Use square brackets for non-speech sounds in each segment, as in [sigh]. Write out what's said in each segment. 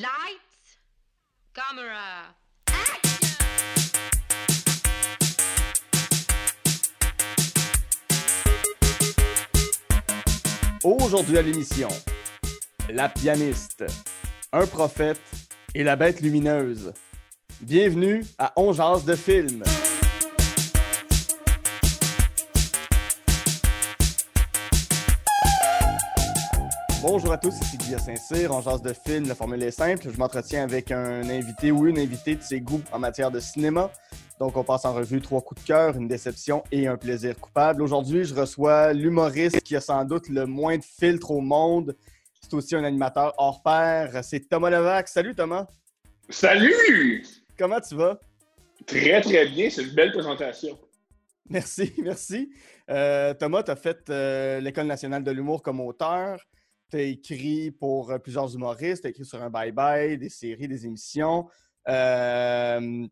Lights, camera, Aujourd'hui à l'émission, la pianiste, un prophète et la bête lumineuse. Bienvenue à On jase de film. Bonjour à tous, ici Guillaume Saint-Cyr, on jase de film, la formule est simple. Je m'entretiens avec un invité ou une invitée de ses goûts en matière de cinéma. Donc, on passe en revue trois coups de cœur, une déception et un plaisir coupable. Aujourd'hui, je reçois l'humoriste qui a sans doute le moins de filtres au monde. C'est aussi un animateur hors pair. C'est Thomas Levac. Salut Thomas. Salut! Comment tu vas? Très, très bien. C'est une belle présentation. Merci, [laughs] merci. Euh, Thomas, tu as fait euh, l'École nationale de l'humour comme auteur. Tu as écrit pour euh, plusieurs humoristes. Tu as écrit sur un bye-bye, des séries, des émissions. Euh,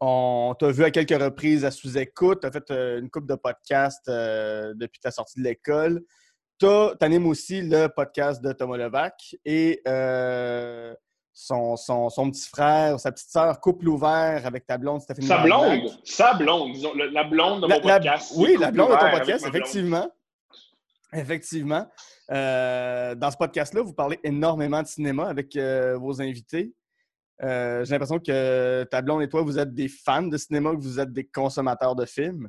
on t'a vu à quelques reprises à sous-écoute. Tu as fait euh, une coupe de podcasts euh, depuis ta sortie de l'école. Tu animes aussi le podcast de Thomas Levac et euh, son, son, son petit frère, sa petite sœur, couple ouvert avec ta blonde Stéphanie Sa blonde, sa blonde, disons, la blonde de mon la- podcast. oui, la blonde de ton podcast, effectivement. Effectivement. Euh, dans ce podcast-là, vous parlez énormément de cinéma avec euh, vos invités. Euh, J'ai l'impression que ta blonde et toi, vous êtes des fans de cinéma, que vous êtes des consommateurs de films.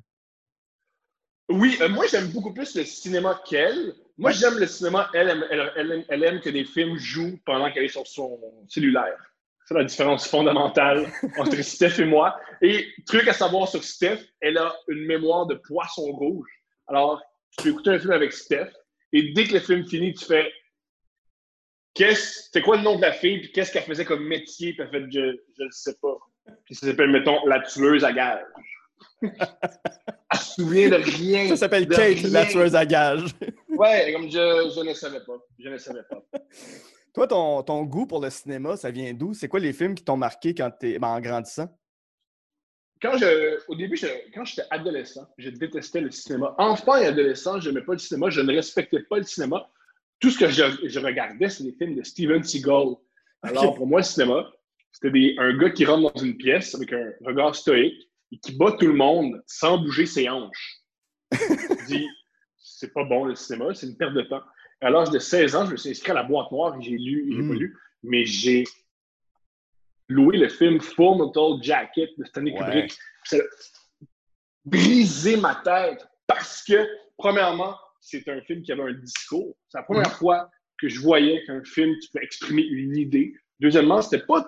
Oui, moi j'aime beaucoup plus le cinéma qu'elle. Moi j'aime le cinéma, elle aime, elle, elle aime, elle aime que des films jouent pendant qu'elle est sur son cellulaire. C'est la différence fondamentale [laughs] entre Steph et moi. Et truc à savoir sur Steph, elle a une mémoire de poisson rouge. Alors, tu peux écouter un film avec Steph et dès que le film finit, tu fais Qu'est-ce, c'est quoi le nom de la fille, puis qu'est-ce qu'elle faisait comme métier, puis elle fait je, je le sais pas. Puis ça s'appelle, mettons, la tueuse à gage. [laughs] elle se souvient de rien. Ça s'appelle Kate, rien. la tueuse à gages. Ouais, comme je, je ne savais pas. Je ne savais pas. toi, ton, ton goût pour le cinéma, ça vient d'où? C'est quoi les films qui t'ont marqué quand t'es ben, en grandissant? Quand je, au début, je- quand j'étais adolescent, je détestais le cinéma. Enfant et adolescent, je n'aimais pas le cinéma, je ne respectais pas le cinéma. Tout ce que je, je regardais, c'est les films de Steven Seagal. Alors, pour moi, le cinéma, c'était un gars qui rentre dans une pièce avec un regard stoïque et qui bat tout le monde sans bouger ses hanches. Je [laughs] dis, c'est pas bon le cinéma, c'est une perte de temps. À l'âge de 16 ans, je me suis inscrit à la boîte noire et j'ai lu, j'ai Mm. pas lu, mais j'ai loué le film Full Metal Jacket de Stanley. Kubrick. Ça a brisé ma tête parce que, premièrement, c'est un film qui avait un discours. C'est la première fois que je voyais qu'un film, tu peux exprimer une idée. Deuxièmement, c'était pas.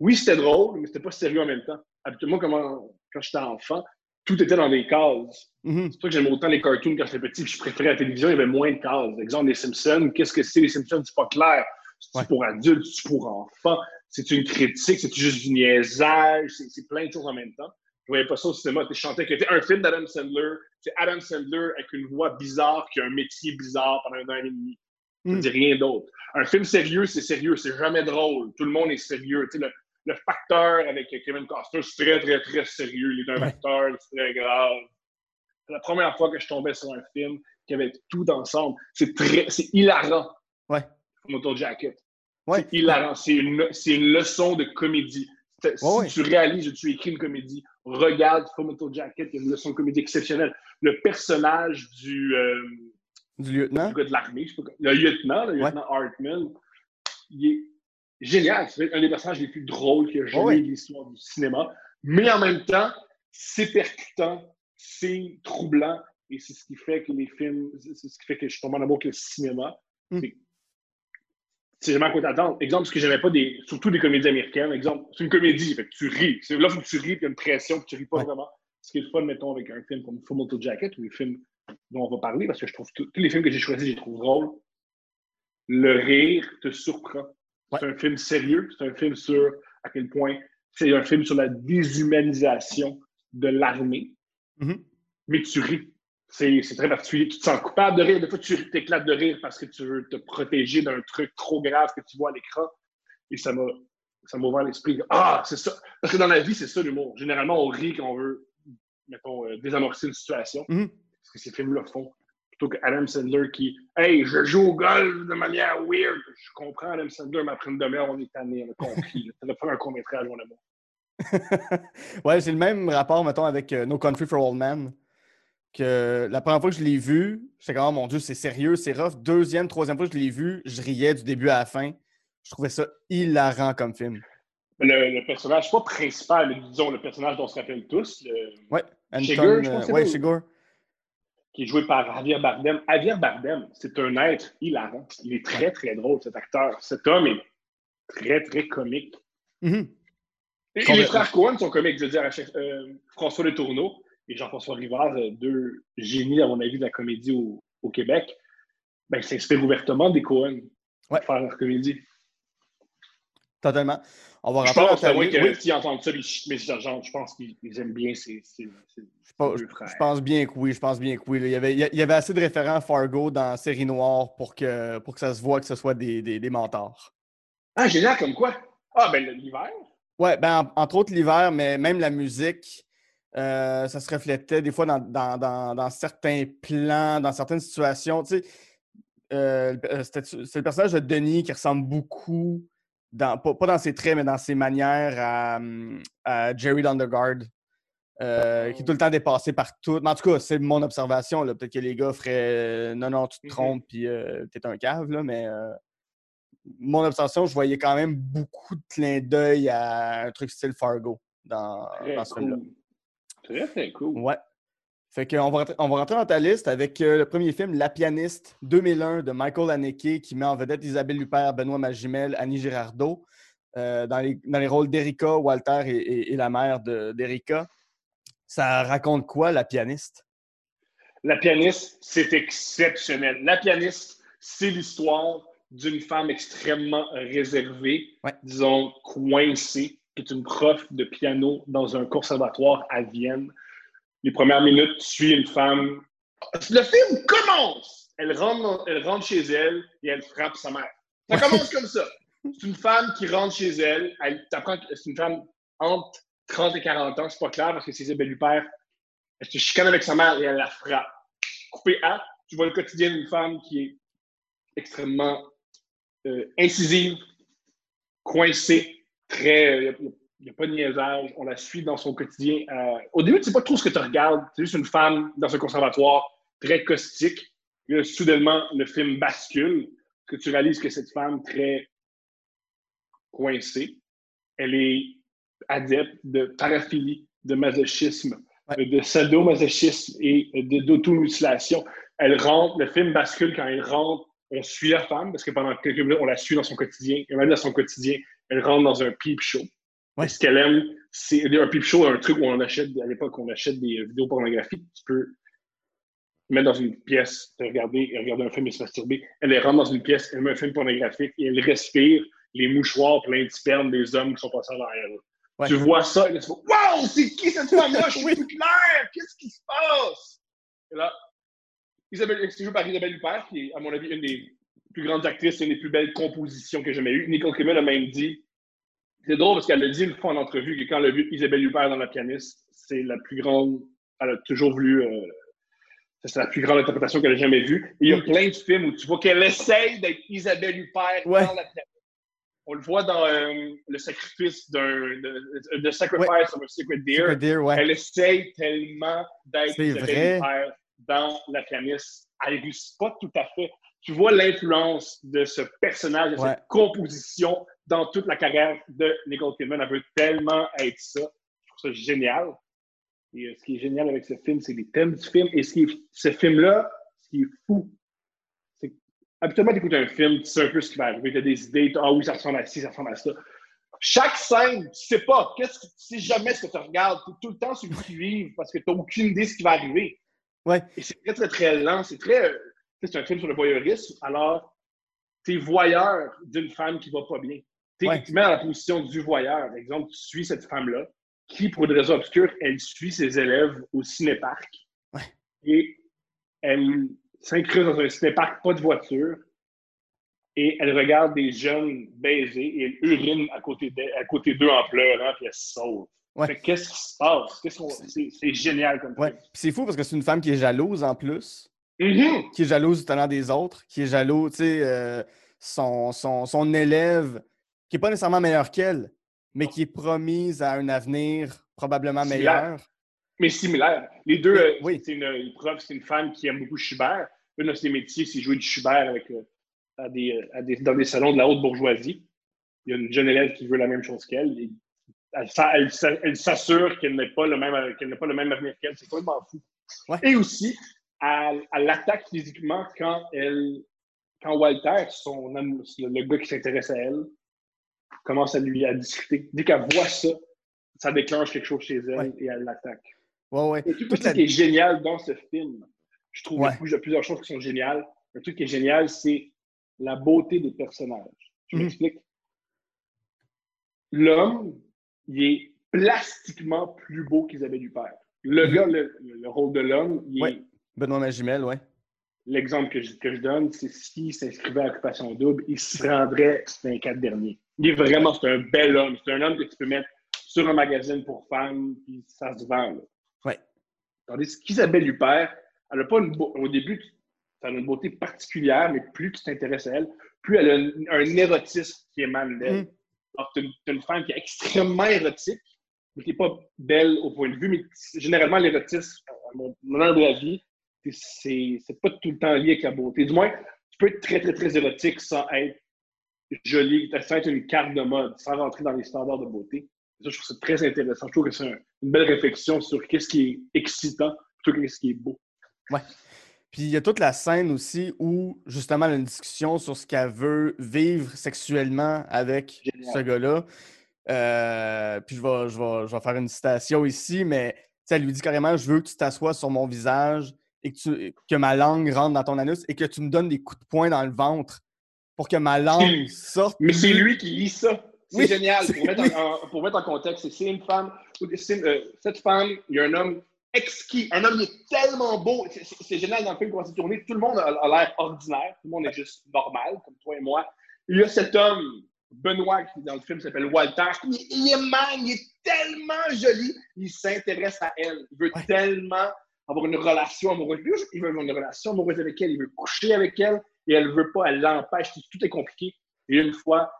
Oui, c'était drôle, mais c'était pas sérieux en même temps. Habituellement, quand j'étais enfant, tout était dans des cases. Mhm. C'est pour ça que j'aime autant les cartoons quand j'étais petit, puis je préférais la télévision, il y avait moins de cases. Exemple, les Simpsons, qu'est-ce que c'est les Simpsons? C'est pas clair. C'est Ouais. pour adultes, c'est pour enfants, c'est une critique, c'est juste du niaisage, c'est plein de choses en même temps. Je voyais pas ça au cinéma. Tu chantais que un film d'Adam Sandler, c'est Adam Sandler avec une voix bizarre qui a un métier bizarre pendant un an et demi. Je Mm. dis rien d'autre. Un film sérieux, c'est sérieux, c'est jamais drôle. Tout le monde est sérieux. Tu sais, le, le facteur avec Kevin Costner, c'est très, très, très sérieux. Il est un facteur, c'est très grave. C'est la première fois que je tombais sur un film qui avait tout ensemble. C'est très, c'est hilarant. Ouais. Motor Jacket. Ouais. C'est une, c'est une leçon de comédie. Si Ouais, tu réalises que tu écris une comédie, regarde Full Jacket, il y a une leçon de comédie exceptionnelle. Le personnage du, euh, Du lieutenant? du de l'armée, le lieutenant, Ouais. lieutenant Hartman, il est génial. C'est un des personnages les plus drôles qu'il y a jamais de l'histoire du cinéma. Mais en même temps, c'est percutant, c'est troublant, et c'est ce qui fait que les films, c'est ce qui fait que je suis tombé en amour avec le cinéma. Mm. C'est- jamais à quoi t'attendre. Exemple, ce que j'aimais pas des, surtout des comédies américaines. Exemple, c'est une comédie, fait que tu ris. C'est- Là, faut que tu ris, puis il y a une pression, puis tu ris pas Ouais. vraiment. Ce qui est le fun, mettons, avec un film comme Full Metal Jacket ou les films dont on va parler, parce que je trouve tous les films que j'ai choisis, je les trouve drôles. Le rire te surprend. Ouais. C'est un film sérieux, c'est un film sur à quel point c'est un film sur la déshumanisation de l'armée, Mhm. mais tu ris. C'est très particulier. Tu te sens coupable de rire. Des fois, tu t'éclates de rire parce que tu veux te protéger d'un truc trop grave que tu vois à l'écran. Et ça m'a m'a ouvert l'esprit. Ah, c'est ça. Parce que dans la vie, c'est ça l'humour. Généralement, on rit quand on veut, mettons, euh, désamorcer une situation. Mhm. Ce que ces films-là font. plutôt que Adam Sandler qui, hey, je joue au golf de manière weird. Je comprends Adam Sandler, mais après une demi-heure, on est tanné, on a compris. [laughs] Ça va faire un court-métrage, mon amour. [laughs] ouais, c'est le même rapport, mettons, avec euh, No Country for Old Men. Que la première fois que je l'ai vu, j'étais comme, oh mon Dieu, c'est sérieux, c'est rough. Deuxième, troisième fois que je l'ai vu, je riais du début à la fin. Je trouvais ça hilarant comme film. Le, le personnage, pas principal, mais disons le personnage dont on se rappelle tous. Le... Anton, ouais, lui. Chigurh. qui est joué par Javier Bardem. Javier Bardem, c'est un être hilarant. Il est très, très drôle, cet acteur. Cet homme est très, très comique. Mhm. Et les frères Cohen sont comiques, je veux dire, à chaque- euh, François Le Tourneau et Jean-François Rivard, euh, deux génies, à mon avis, de la comédie au, au Québec, ben, ils s'inspirent ouvertement des Cohen Ouais. pour faire leur comédie. Totalement. On va Je pense, à moins que Oui, s'ils entendent ça, sergents. Je pense qu'ils ils aiment bien ces, ces, ces je pense, deux frères. je pense bien que oui. Je pense bien que oui. là. Il y avait, il y avait assez de référents à Fargo dans Série Noire pour que, pour que ça se voit que ce soit des, des, des mentors. Ah, génial, comme quoi? Ah, ben l'hiver. Ouais, ben, en- entre autres l'hiver, mais même la musique, euh, ça se reflétait des fois dans, dans- dans- dans certains plans, dans certaines situations. Tu sais, euh, euh, c'est le personnage de Denis qui ressemble beaucoup, dans, pas, pas dans ses traits, mais dans ses manières à, à Jerry Lundegaard, euh, qui est tout le temps dépassé par tout. Mais en tout cas, c'est mon observation. Peut-être que les gars feraient non, non, tu te Mhm. trompes, puis t'es un cave, là, mais. mon observation, je voyais quand même beaucoup de clins d'œil à un truc style Fargo dans ce film-là. Très, très cool. Ouais. Fait qu'on va, on va rentrer dans ta liste avec euh, le premier film, La pianiste 2001 de Michael Haneke, qui met en vedette Isabelle Huppert, Benoît Magimel, Annie Girardot, euh, dans, les, dans les rôles d'Erika, Walter et, et- et la mère de- d'Erika. Ça raconte quoi, La pianiste? La pianiste, c'est exceptionnel. La pianiste, c'est l'histoire d'une femme extrêmement réservée, Ouais. disons coincée, qui est une prof de piano dans un conservatoire à Vienne. Les premières minutes, tu suis une femme. Le film commence! Elle rentre, elle rentre chez elle et elle frappe sa mère. Ça commence comme ça. C'est une femme qui rentre chez elle. c'est une femme entre 30 et 40 ans. C'est pas clair parce que c'est Isabelle Huppert. Elle se chicane avec sa mère et elle la frappe. Coupé à, tu vois le quotidien d'une femme qui est extrêmement euh, incisive, coincée, très. Il n'y a, pas de niaisage. On la suit dans son quotidien. Euh, au début, tu sais pas trop ce que tu regardes. C'est juste une femme dans un conservatoire très caustique. Là, soudainement, le film bascule. Que tu réalises que cette femme très coincée, elle est adepte de paraphilie, de masochisme, Ouais. de sadomasochisme et d'automutilation. Elle rentre, le film bascule quand elle rentre. On suit la femme parce que pendant quelques minutes, on la suit dans son quotidien. Et même dans son quotidien, elle rentre dans un peep show. Ouais. Ce qu'elle aime, c'est un peep show, un truc où on achète, à l'époque, on achète des vidéos pornographiques. Tu peux mettre dans une pièce, te regarder, regarder un film et se masturber. Elle elle rentre dans une pièce, elle met un film pornographique et elle respire les mouchoirs pleins de sperme des hommes qui sont passés derrière elle. Ouais. Tu vois ça et là, tu fais Wow, c'est qui cette femme-là? [laughs] Je suis plus clair! Qu'est-ce qui se passe? Et là, Isabelle, c'est joué par Isabelle Huppert, qui est, à mon avis, une des plus grandes actrices, une des plus belles compositions que j'ai jamais eues. Nicole Kidman a même dit, c'est drôle parce qu'elle a dit une fois en entrevue que quand elle a vu Isabelle Huppert dans La pianiste, c'est la plus grande, elle a toujours voulu, euh, c'est la plus grande interprétation qu'elle a jamais vue. Et il y a plein de films où tu vois qu'elle essaye d'être Isabelle Huppert Ouais. dans La pianiste. On le voit dans euh, Le sacrifice d'un, de, The Sacrifice of a Secret Deer. Secret Deer, ouais. Elle essaye tellement d'être Isabelle. Huppert dans La pianiste. Elle ne réussit pas tout à fait. Tu vois l'influence de ce personnage, de Ouais. cette composition dans toute la carrière de Nicole Kidman. Elle veut tellement être ça. Je trouve ça génial. Et euh, ce qui est génial avec ce film, c'est les thèmes du film. Et ce qui est- ce film-là, ce qui est fou, c'est que habituellement, tu écoutes un film, tu sais un peu ce qui va arriver. Tu as des idées, ah oui, ça ressemble à ci, ça ressemble à ça. Chaque scène, tu sais pas, qu'est-ce que, tu sais jamais ce que tu regardes. Tu tout le temps sur le parce que tu n'as aucune idée de ce qui va arriver. Ouais. Et c'est très, très, très lent. C'est très. C'est un film sur le voyeurisme. Alors, tu es voyeur d'une femme qui va pas bien. Tu Ouais. te mets dans la position du voyeur. Par exemple, tu suis cette femme-là qui, pour une raison obscure, elle suit ses élèves au cinéparc. Ouais. Et elle s'incruste dans un cinéparc, pas de voiture. Et elle regarde des jeunes baiser et elle urine à côté à d'eux en pleurant, puis elle se sauve. Ouais. Qu'est-ce qui se passe? C'est génial comme Ouais. c'est fou parce que c'est une femme qui est jalouse en plus. Mhm. qui est jalouse du talent des autres, qui est jaloux, tu sais, euh, son, son, son élève, qui n'est pas nécessairement meilleur qu'elle, mais qui est promise à un avenir probablement Similaire. meilleur. Mais similaire. Les deux, euh, oui. c'est une, une prof, c'est une femme qui aime beaucoup Schubert. Une de ses métiers, c'est jouer du Schubert avec, euh, à des, euh, à des- dans des salons de la haute bourgeoisie. Il y a une jeune élève qui veut la même chose qu'elle. Elle, s'a- elle s'a- elle s'assure qu'elle n'a pas, pas le même avenir qu'elle. C'est complètement fou. Ouais. Et aussi, elle, elle l'attaque physiquement quand, elle, quand Walter, son, le, le gars qui s'intéresse à elle, commence à lui à discuter. Dès qu'elle voit ça, ça déclenche quelque chose chez elle Ouais. et elle l'attaque. Ouais, ouais. Aussi la- qui est génial dans ce film, je trouve Ouais. il y a plusieurs choses qui sont géniales. Un truc qui est génial, c'est la beauté des personnages. Je Mhm. m'explique. L'homme, il est plastiquement plus beau qu'Isabelle Huppert. Le Mhm. gars, le, le rôle de l'homme, il est-. Benoît Magimel, ouais. l'exemple que je, que je donne, c'est s'il s'inscrivait à Occupation Double, il se rendrait dans les quatre derniers. Il est vraiment, c'est un bel homme. C'est un homme que tu peux mettre sur un magazine pour femmes, puis ça se vend. là. Ouais. Tandis qu'Isabelle Huppert, elle a pas une beau- au début, elle a une beauté particulière, mais plus tu t'intéresses à elle, plus elle a un, un érotisme qui émane d'elle. Mm. Alors, tu as une femme qui est extrêmement érotique, mais qui n'est pas belle au point de vue, mais généralement, l'érotisme, à mon, mon humble avis, c'est pas tout le temps lié avec la beauté. Du moins, tu peux être très, très, très érotique sans être joli, sans être une carte de mode, sans rentrer dans les standards de beauté. Ça, je trouve ça très intéressant. Je trouve que c'est un- une belle réflexion sur qu'est-ce qui est excitant plutôt que qu'est-ce qui est beau. Puis il y a toute la scène aussi où, justement, elle a une discussion sur ce qu'elle veut vivre sexuellement avec Génial. ce gars-là. Euh, puis je vais, je, vais, je vais faire une citation ici, mais elle lui dit carrément Je veux que tu t'assoies sur mon visage et que, tu- que ma langue rentre dans ton anus et que tu me donnes des coups de poing dans le ventre pour que ma langue sorte. Mais c'est lui qui lit ça. C'est Oui, génial. Pour mettre, en, en- pour mettre en contexte, c'est- une femme. une- euh, cette femme, il y a un homme exquis. Un homme qui est tellement beau. C'est- génial dans le film comment c'est tourné. Tout le monde a, a l'air ordinaire. Tout le monde est juste normal, comme toi et moi. Il y a cet homme, Benoît, qui dans le film s'appelle Walter. Il, il est man, il est tellement joli. Il s'intéresse à elle. Il veut Ouais. tellement avoir une relation amoureuse. Il veut avoir une relation amoureuse avec elle. Il veut coucher avec elle. Et elle veut pas. Elle l'empêche. Tout est compliqué. Et une fois,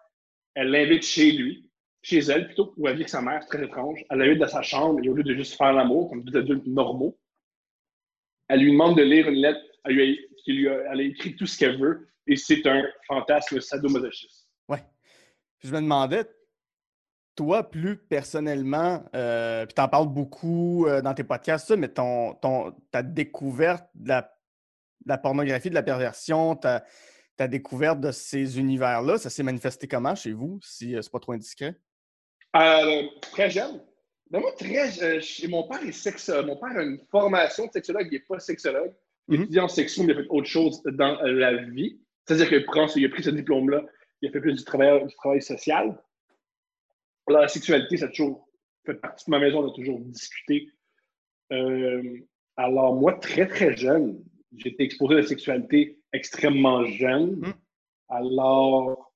elle l'invite chez lui, chez elle plutôt, où elle vit avec sa mère, très étrange. Elle l'invite dans sa chambre et au lieu de juste faire l'amour comme deux adultes normaux, elle lui demande de lire une lettre elle lui a, elle a écrit tout ce qu'elle veut et c'est un fantasme sadomasochiste. Ouais. Je me demandais, toi, plus personnellement, euh, puis t'en parles beaucoup euh, dans tes podcasts, ça, mais ton, ton, ta découverte de la, de la pornographie, de la perversion, ta, ta découverte de ces univers-là, ça s'est manifesté comment chez vous, si euh, c'est pas trop indiscret? Euh, très jeune. Ben moi, très, mon père est sexologue. Mon père a une formation de sexologue, il n'est pas sexologue. Il étudie en section, mais il a fait autre chose dans la vie. C'est-à-dire qu'il prend ce- il a pris ce diplôme-là, il a fait plus du travail, du travail social. La sexualité, ça a toujours fait partie de ma maison, on a toujours discuté. Euh, alors, moi, très, très jeune, j'ai été exposé à la sexualité extrêmement jeune. Mhm. Alors,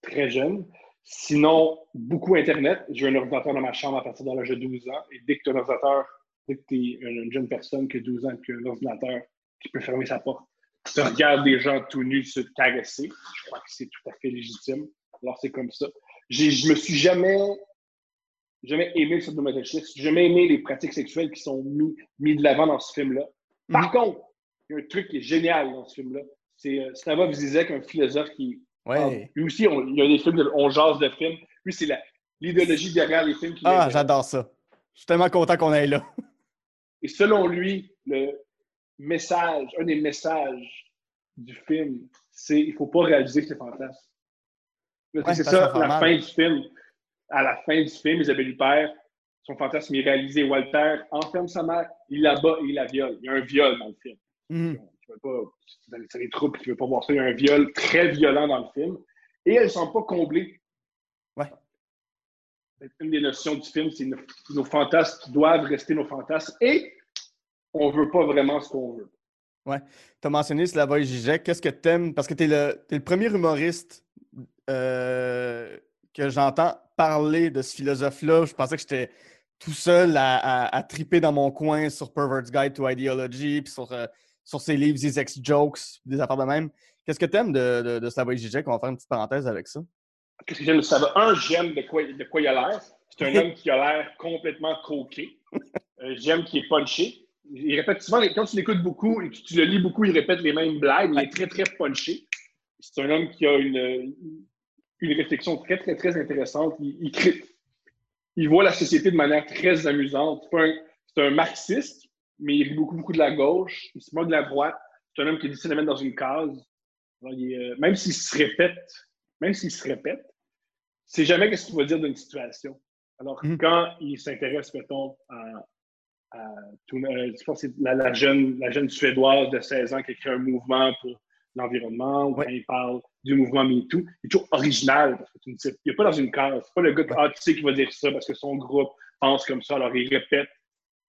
très jeune. Sinon, beaucoup Internet. J'ai un ordinateur dans ma chambre à partir de l'âge de 12 ans. Et dès que tu as un ordinateur, dès que tu es une jeune personne qui a 12 ans, qui a un ordinateur, qui peut fermer sa porte, tu regardes des gens tout nus se caresser. Je crois que c'est tout à fait légitime. Alors, c'est comme ça. Je me suis jamais, jamais aimé le sadomasochisme. Jamais aimé les pratiques sexuelles qui sont mis, mis de l'avant dans ce film-là. Par contre, il y a un truc qui est génial dans ce film-là. C'est euh, Slava Zizek, un philosophe qui, Ouais. ah, lui aussi, on- il y a des films, de- on jase de films. Lui, c'est l'idéologie derrière les films. qui Ah, j'adore ça. Je suis tellement content qu'on aille là. [laughs] Et selon lui, le message, un des messages du film, c'est il ne faut pas réaliser que c'est fantasme. Ouais, c'est ça, la mal. fin du film. À la fin du film, Isabelle Huppert, son fantasme est réalisé. Walter enferme sa mère, il la bat et il la viole. Il y a un viol dans le film. Mhm. Tu veux pas, dans les séries troupes, tu veux pas voir ça. Il y a un viol très violent dans le film. Et elles ne sont pas comblées. Ouais. Une des notions du film, c'est nos, nos fantasmes doivent rester nos fantasmes. Et on veut pas vraiment ce qu'on veut. Tu as mentionné Slavoj Žižek. Qu'est-ce que t'aimes? Parce que tu es le premier humoriste euh, que j'entends parler de ce philosophe-là. Je pensais que j'étais tout seul à, à- à triper dans mon coin sur Pervert's Guide to Ideology, puis sur euh, sur ses livres, ses ex-jokes, des affaires de même. Qu'est-ce que tu aimes de, de, de Slavoj Žižek? On va faire une petite parenthèse avec ça. Qu'est-ce que j'aime de ça? Un, j'aime de quoi, de quoi il a l'air. C'est un homme qui a l'air complètement coqué. [laughs] Euh, j'aime qu'il est punché. Il répète souvent, quand tu l'écoutes beaucoup et que tu le lis beaucoup, il répète les mêmes blagues. Il est très, très punché. C'est un homme qui a une, une réflexion très, très, très intéressante. Il, il, voit la société de manière très amusante. C'est un, marxiste, mais il rit beaucoup, beaucoup de la gauche. Il se moque de la droite. C'est un homme qui décide de mettre dans une case. Euh, même s'il se répète, même s'il se répète, c'est jamais ce qu'il va dire d'une situation. Alors, mm. quand il s'intéresse, mettons, à, euh, je pense que c'est la, jeune, la jeune Suédoise de 16 ans qui écrit un mouvement pour l'environnement, ou quand il parle du mouvement MeToo, il est toujours original parce que tu il n'est pas dans une case. C'est pas le gars ah, tu sais, qui va dire ça parce que son groupe pense comme ça, alors il répète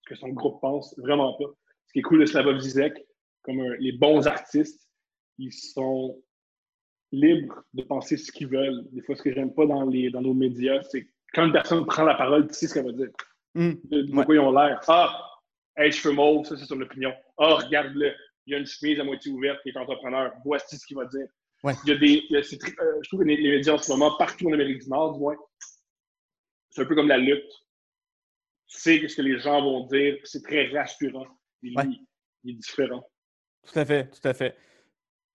ce que son groupe pense. Vraiment pas. Ce qui est cool de Slavoj Zizek, comme les bons artistes, ils sont libres de penser ce qu'ils veulent. Des fois, ce que j'aime pas dans, les, dans nos médias, c'est quand une personne prend la parole, tu sais ce qu'elle va dire. Mm. De, quoi ils ont l'air. Ah, hey, cheveux mauves, ça c'est son opinion. Ah, regarde-le, il y a une chemise à moitié ouverte, il est entrepreneur. Voici ce qu'il va dire. Il y a des, euh, je trouve que les, médias en ce moment, partout en Amérique du Nord, du moins, c'est un peu comme la lutte. Tu sais ce que les gens vont dire, c'est très rassurant. Il, est différent. Tout à fait, tout à fait.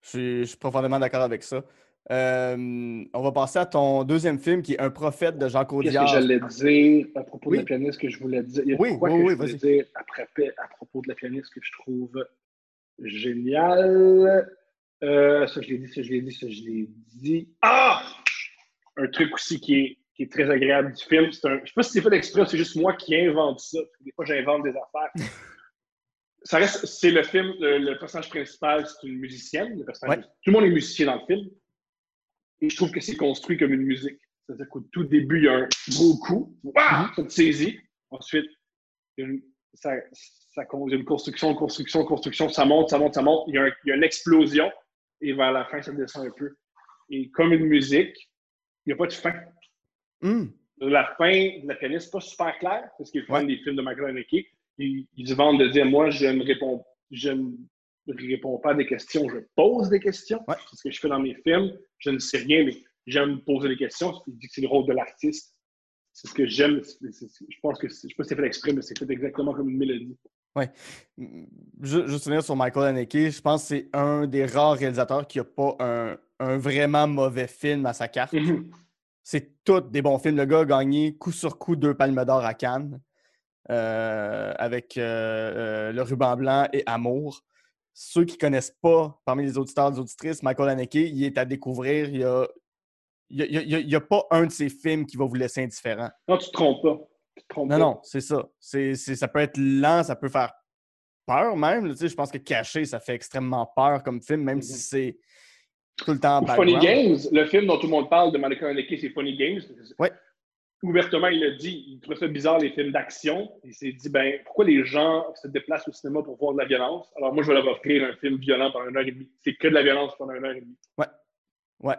Je suis, profondément d'accord avec ça. Euh, on va passer à ton deuxième film qui est Un prophète de Jean Caudiard. Qu'est-ce que j'allais dire à propos de la pianiste que je voulais dire? Il y a oui, oui, que je voulais dire à, propos de la pianiste que je trouve génial. Euh, ça, je l'ai dit, ça, je l'ai dit, ça, je l'ai dit. Ah! Un truc aussi qui est, qui est très agréable du film. Un, je ne sais pas si c'est fait exprès, c'est juste moi qui invente ça. Des fois, j'invente des affaires. [laughs] ça reste, c'est le film, le, personnage principal, c'est une musicienne. Le personnage, Tout le monde est musicien dans le film. Et je trouve que c'est construit comme une musique. C'est-à-dire qu'au tout début, il y a un gros coup. Wow! Ça te saisit. Ensuite, il y a une, ça, ça, il y a une construction, construction, construction. Ça monte, ça monte, ça monte. Il y a, il y a une explosion et vers la fin, ça descend un peu. Et comme une musique, il n'y a pas de fin. Hmm. La fin de la pianiste, n'est pas super claire, parce qu'ils font des films de Michael Haneke. Ils, ils vendent de dire Moi, je ne réponds, je ne réponds pas à des questions, je pose des questions. C'est ce que je fais dans mes films. Je ne sais rien, mais j'aime poser des questions. C'est le rôle de l'artiste. C'est ce que j'aime. Je pense que, je sais pas si c'est fait exprès, mais c'est fait exactement comme une mélodie. Oui. Juste, revenir sur Michael Haneke, je pense que c'est un des rares réalisateurs qui n'a pas un, un, vraiment mauvais film à sa carte. Mm-hmm. C'est tous des bons films. Le gars a gagné coup sur coup deux palmes d'or à Cannes euh, avec euh, euh, Le ruban blanc et Amour. Ceux qui ne connaissent pas, parmi les auditeurs et les auditrices, Michael Haneke, il est à découvrir. Il n'y a, a, pas un de ses films qui va vous laisser indifférent. Non, tu ne te trompes pas. Non, non, c'est ça. C'est, ça peut être lent, ça peut faire peur même. je pense que Caché, ça fait extrêmement peur comme film, même si mm-hmm. c'est tout le temps Funny Games, le film dont tout le monde parle de Monica Haneke, c'est Funny Games. Oui. Ouvertement, il a dit, il trouvait ça bizarre, les films d'action. Il s'est dit, ben, pourquoi les gens se déplacent au cinéma pour voir de la violence? Alors moi, je vais leur offrir un film violent pendant une heure et demie. C'est que de la violence pendant une heure et demie. Ouais. Ouais.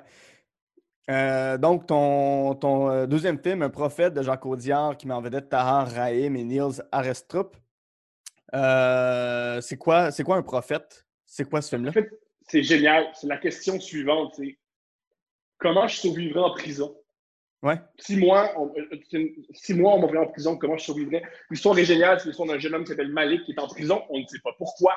Euh, donc, ton, ton euh, deuxième film, Un prophète de Jacques Audiard, qui met en vedette Tahar Rahim et Niels Arestrup. Euh, c'est quoi, quoi un prophète? C'est quoi ce film-là? En fait, c'est génial. C'est la question suivante. C'est comment je survivrais en prison? Ouais. Six mois, on, six mois, on en prison. Comment je survivrais? L'histoire est géniale. C'est l'histoire d'un jeune homme qui s'appelle Malik qui est en prison. On ne sait pas pourquoi.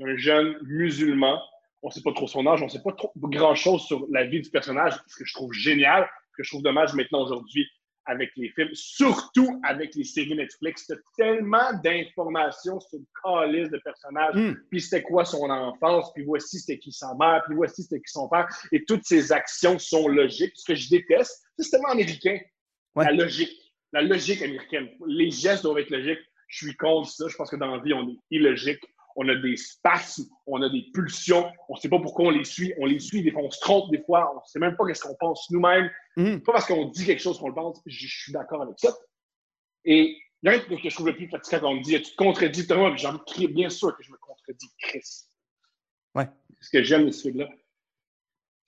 Un jeune musulman on ne sait pas trop son âge, on ne sait pas trop grand-chose sur la vie du personnage, ce que je trouve génial, ce que je trouve dommage maintenant aujourd'hui avec les films, surtout avec les séries Netflix. Tu tellement d'informations sur le calice de personnages, hmm. puis c'était quoi son enfance, puis voici c'était qui sa mère, puis voici c'était qui son père, et toutes ces actions sont logiques. Ce que je déteste, c'est tellement américain, la logique, la logique américaine. Les gestes doivent être logiques. Je suis contre ça. Je pense que dans la vie, on est illogique on a des spasmes, on a des pulsions, on ne sait pas pourquoi on les suit, on les suit, des fois on se trompe, des fois on ne sait même pas ce qu'on pense nous-mêmes. Mm. Pas parce qu'on dit quelque chose qu'on le pense, je, suis d'accord avec ça. Et il y a rien que je trouve le plus fatigant quand on me dit Tu te contredis, Thomas, j'ai envie de crier, bien sûr que je me contredis, Chris. Ouais. Ce que j'aime de ce film-là,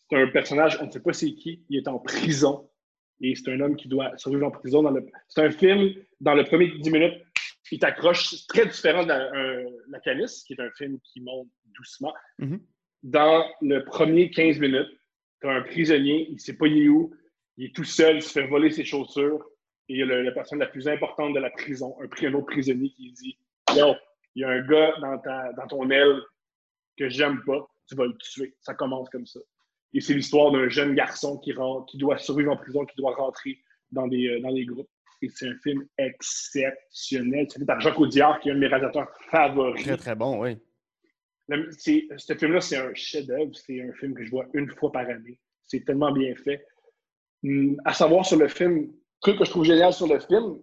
c'est un personnage, on ne sait pas c'est qui, il est en prison et c'est un homme qui doit survivre en prison. C'est un film, dans le premier 10 minutes, il t'accroche. C'est très différent de la, Canisse, qui est un film qui monte doucement. Mhm. Dans le premier 15 minutes, tu as un prisonnier, il ne sait pas il est où, il est tout seul, il se fait voler ses chaussures, et il y a le- la personne la plus importante de la prison, un, un autre prisonnier qui dit Yo, il y a un gars dans, ta, dans ton aile que j'aime pas, tu vas le tuer. Ça commence comme ça. Et c'est l'histoire d'un jeune garçon qui, rentre, qui doit survivre en prison, qui doit rentrer dans des, euh, dans des groupes. Et c'est un film exceptionnel. C'est fait par Jacques Audiard, qui est un de mes réalisateurs favoris. Très, très bon, oui. Le- Ce film-là, c'est un chef-d'œuvre. C'est un film que je vois une fois par année. C'est tellement bien fait. Hum, à savoir sur le film, truc que je trouve génial sur le film,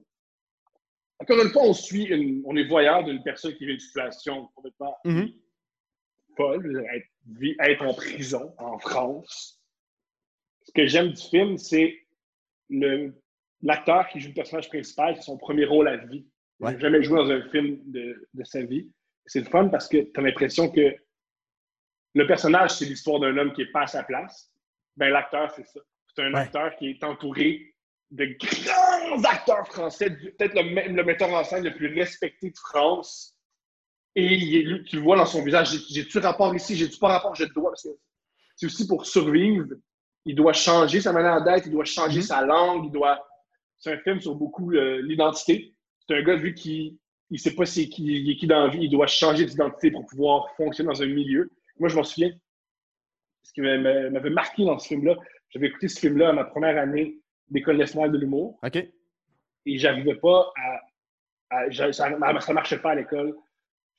encore une fois, on suit, une- on est voyeur d'une personne qui vit une situation complètement folle, je veux dire, être, être en prison en France. Ce que j'aime du film, c'est le- l'acteur qui joue le personnage principal, c'est son premier rôle à vie. Il n'a jamais joué dans un film de, de sa vie. C'est le fun parce que tu as l'impression que le personnage, c'est l'histoire d'un homme qui n'est pas à sa place. Ben, l'acteur, c'est ça. C'est un Ouais. acteur qui est entouré de grands acteurs français, peut-être le, me- le metteur en scène le plus respecté de France. Et il est- lui, tu le vois dans son visage, J'ai- j'ai-tu rapport ici, j'ai-tu pas rapport, je dois. C'est aussi pour survivre. Il doit changer sa manière d'être, il doit changer Mhm. sa langue, il doit. C'est un film sur beaucoup euh, l'identité. C'est un gars, lui, qui il sait pas c'est qui, il est qui dans la vie, il doit changer d'identité pour pouvoir fonctionner dans un milieu. Moi, je m'en souviens. Ce qui m'a- m'a- m'avait marqué dans ce film-là, j'avais écouté ce film-là à ma première année d'école nationale de l'humour OK. et j'arrivais pas à. ça, ça marchait pas à l'école.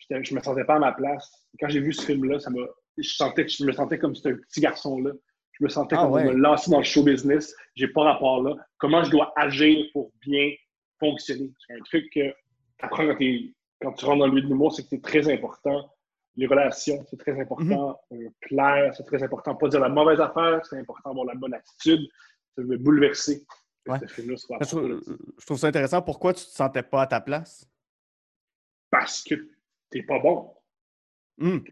Je me sentais pas à ma place. Et quand j'ai vu ce film-là, ça m'a. Je, sentais, que je me sentais comme ce petit garçon-là. Je me sentais Ah comme ouais. me lancer dans le show business. J'ai pas rapport là. Comment je dois agir pour bien fonctionner? C'est un truc que tu apprends quand, quand tu rentres dans le milieu de l'humour, c'est que c'est très important. Les relations, c'est très important. Euh, plaire, c'est très important. Pas dire la mauvaise affaire, c'est important d'avoir la bonne attitude. Ça veut bouleverser. Ouais. Je trouve, je trouve ça intéressant. Pourquoi tu te sentais pas à ta place? parce que t'es pas bon. Le-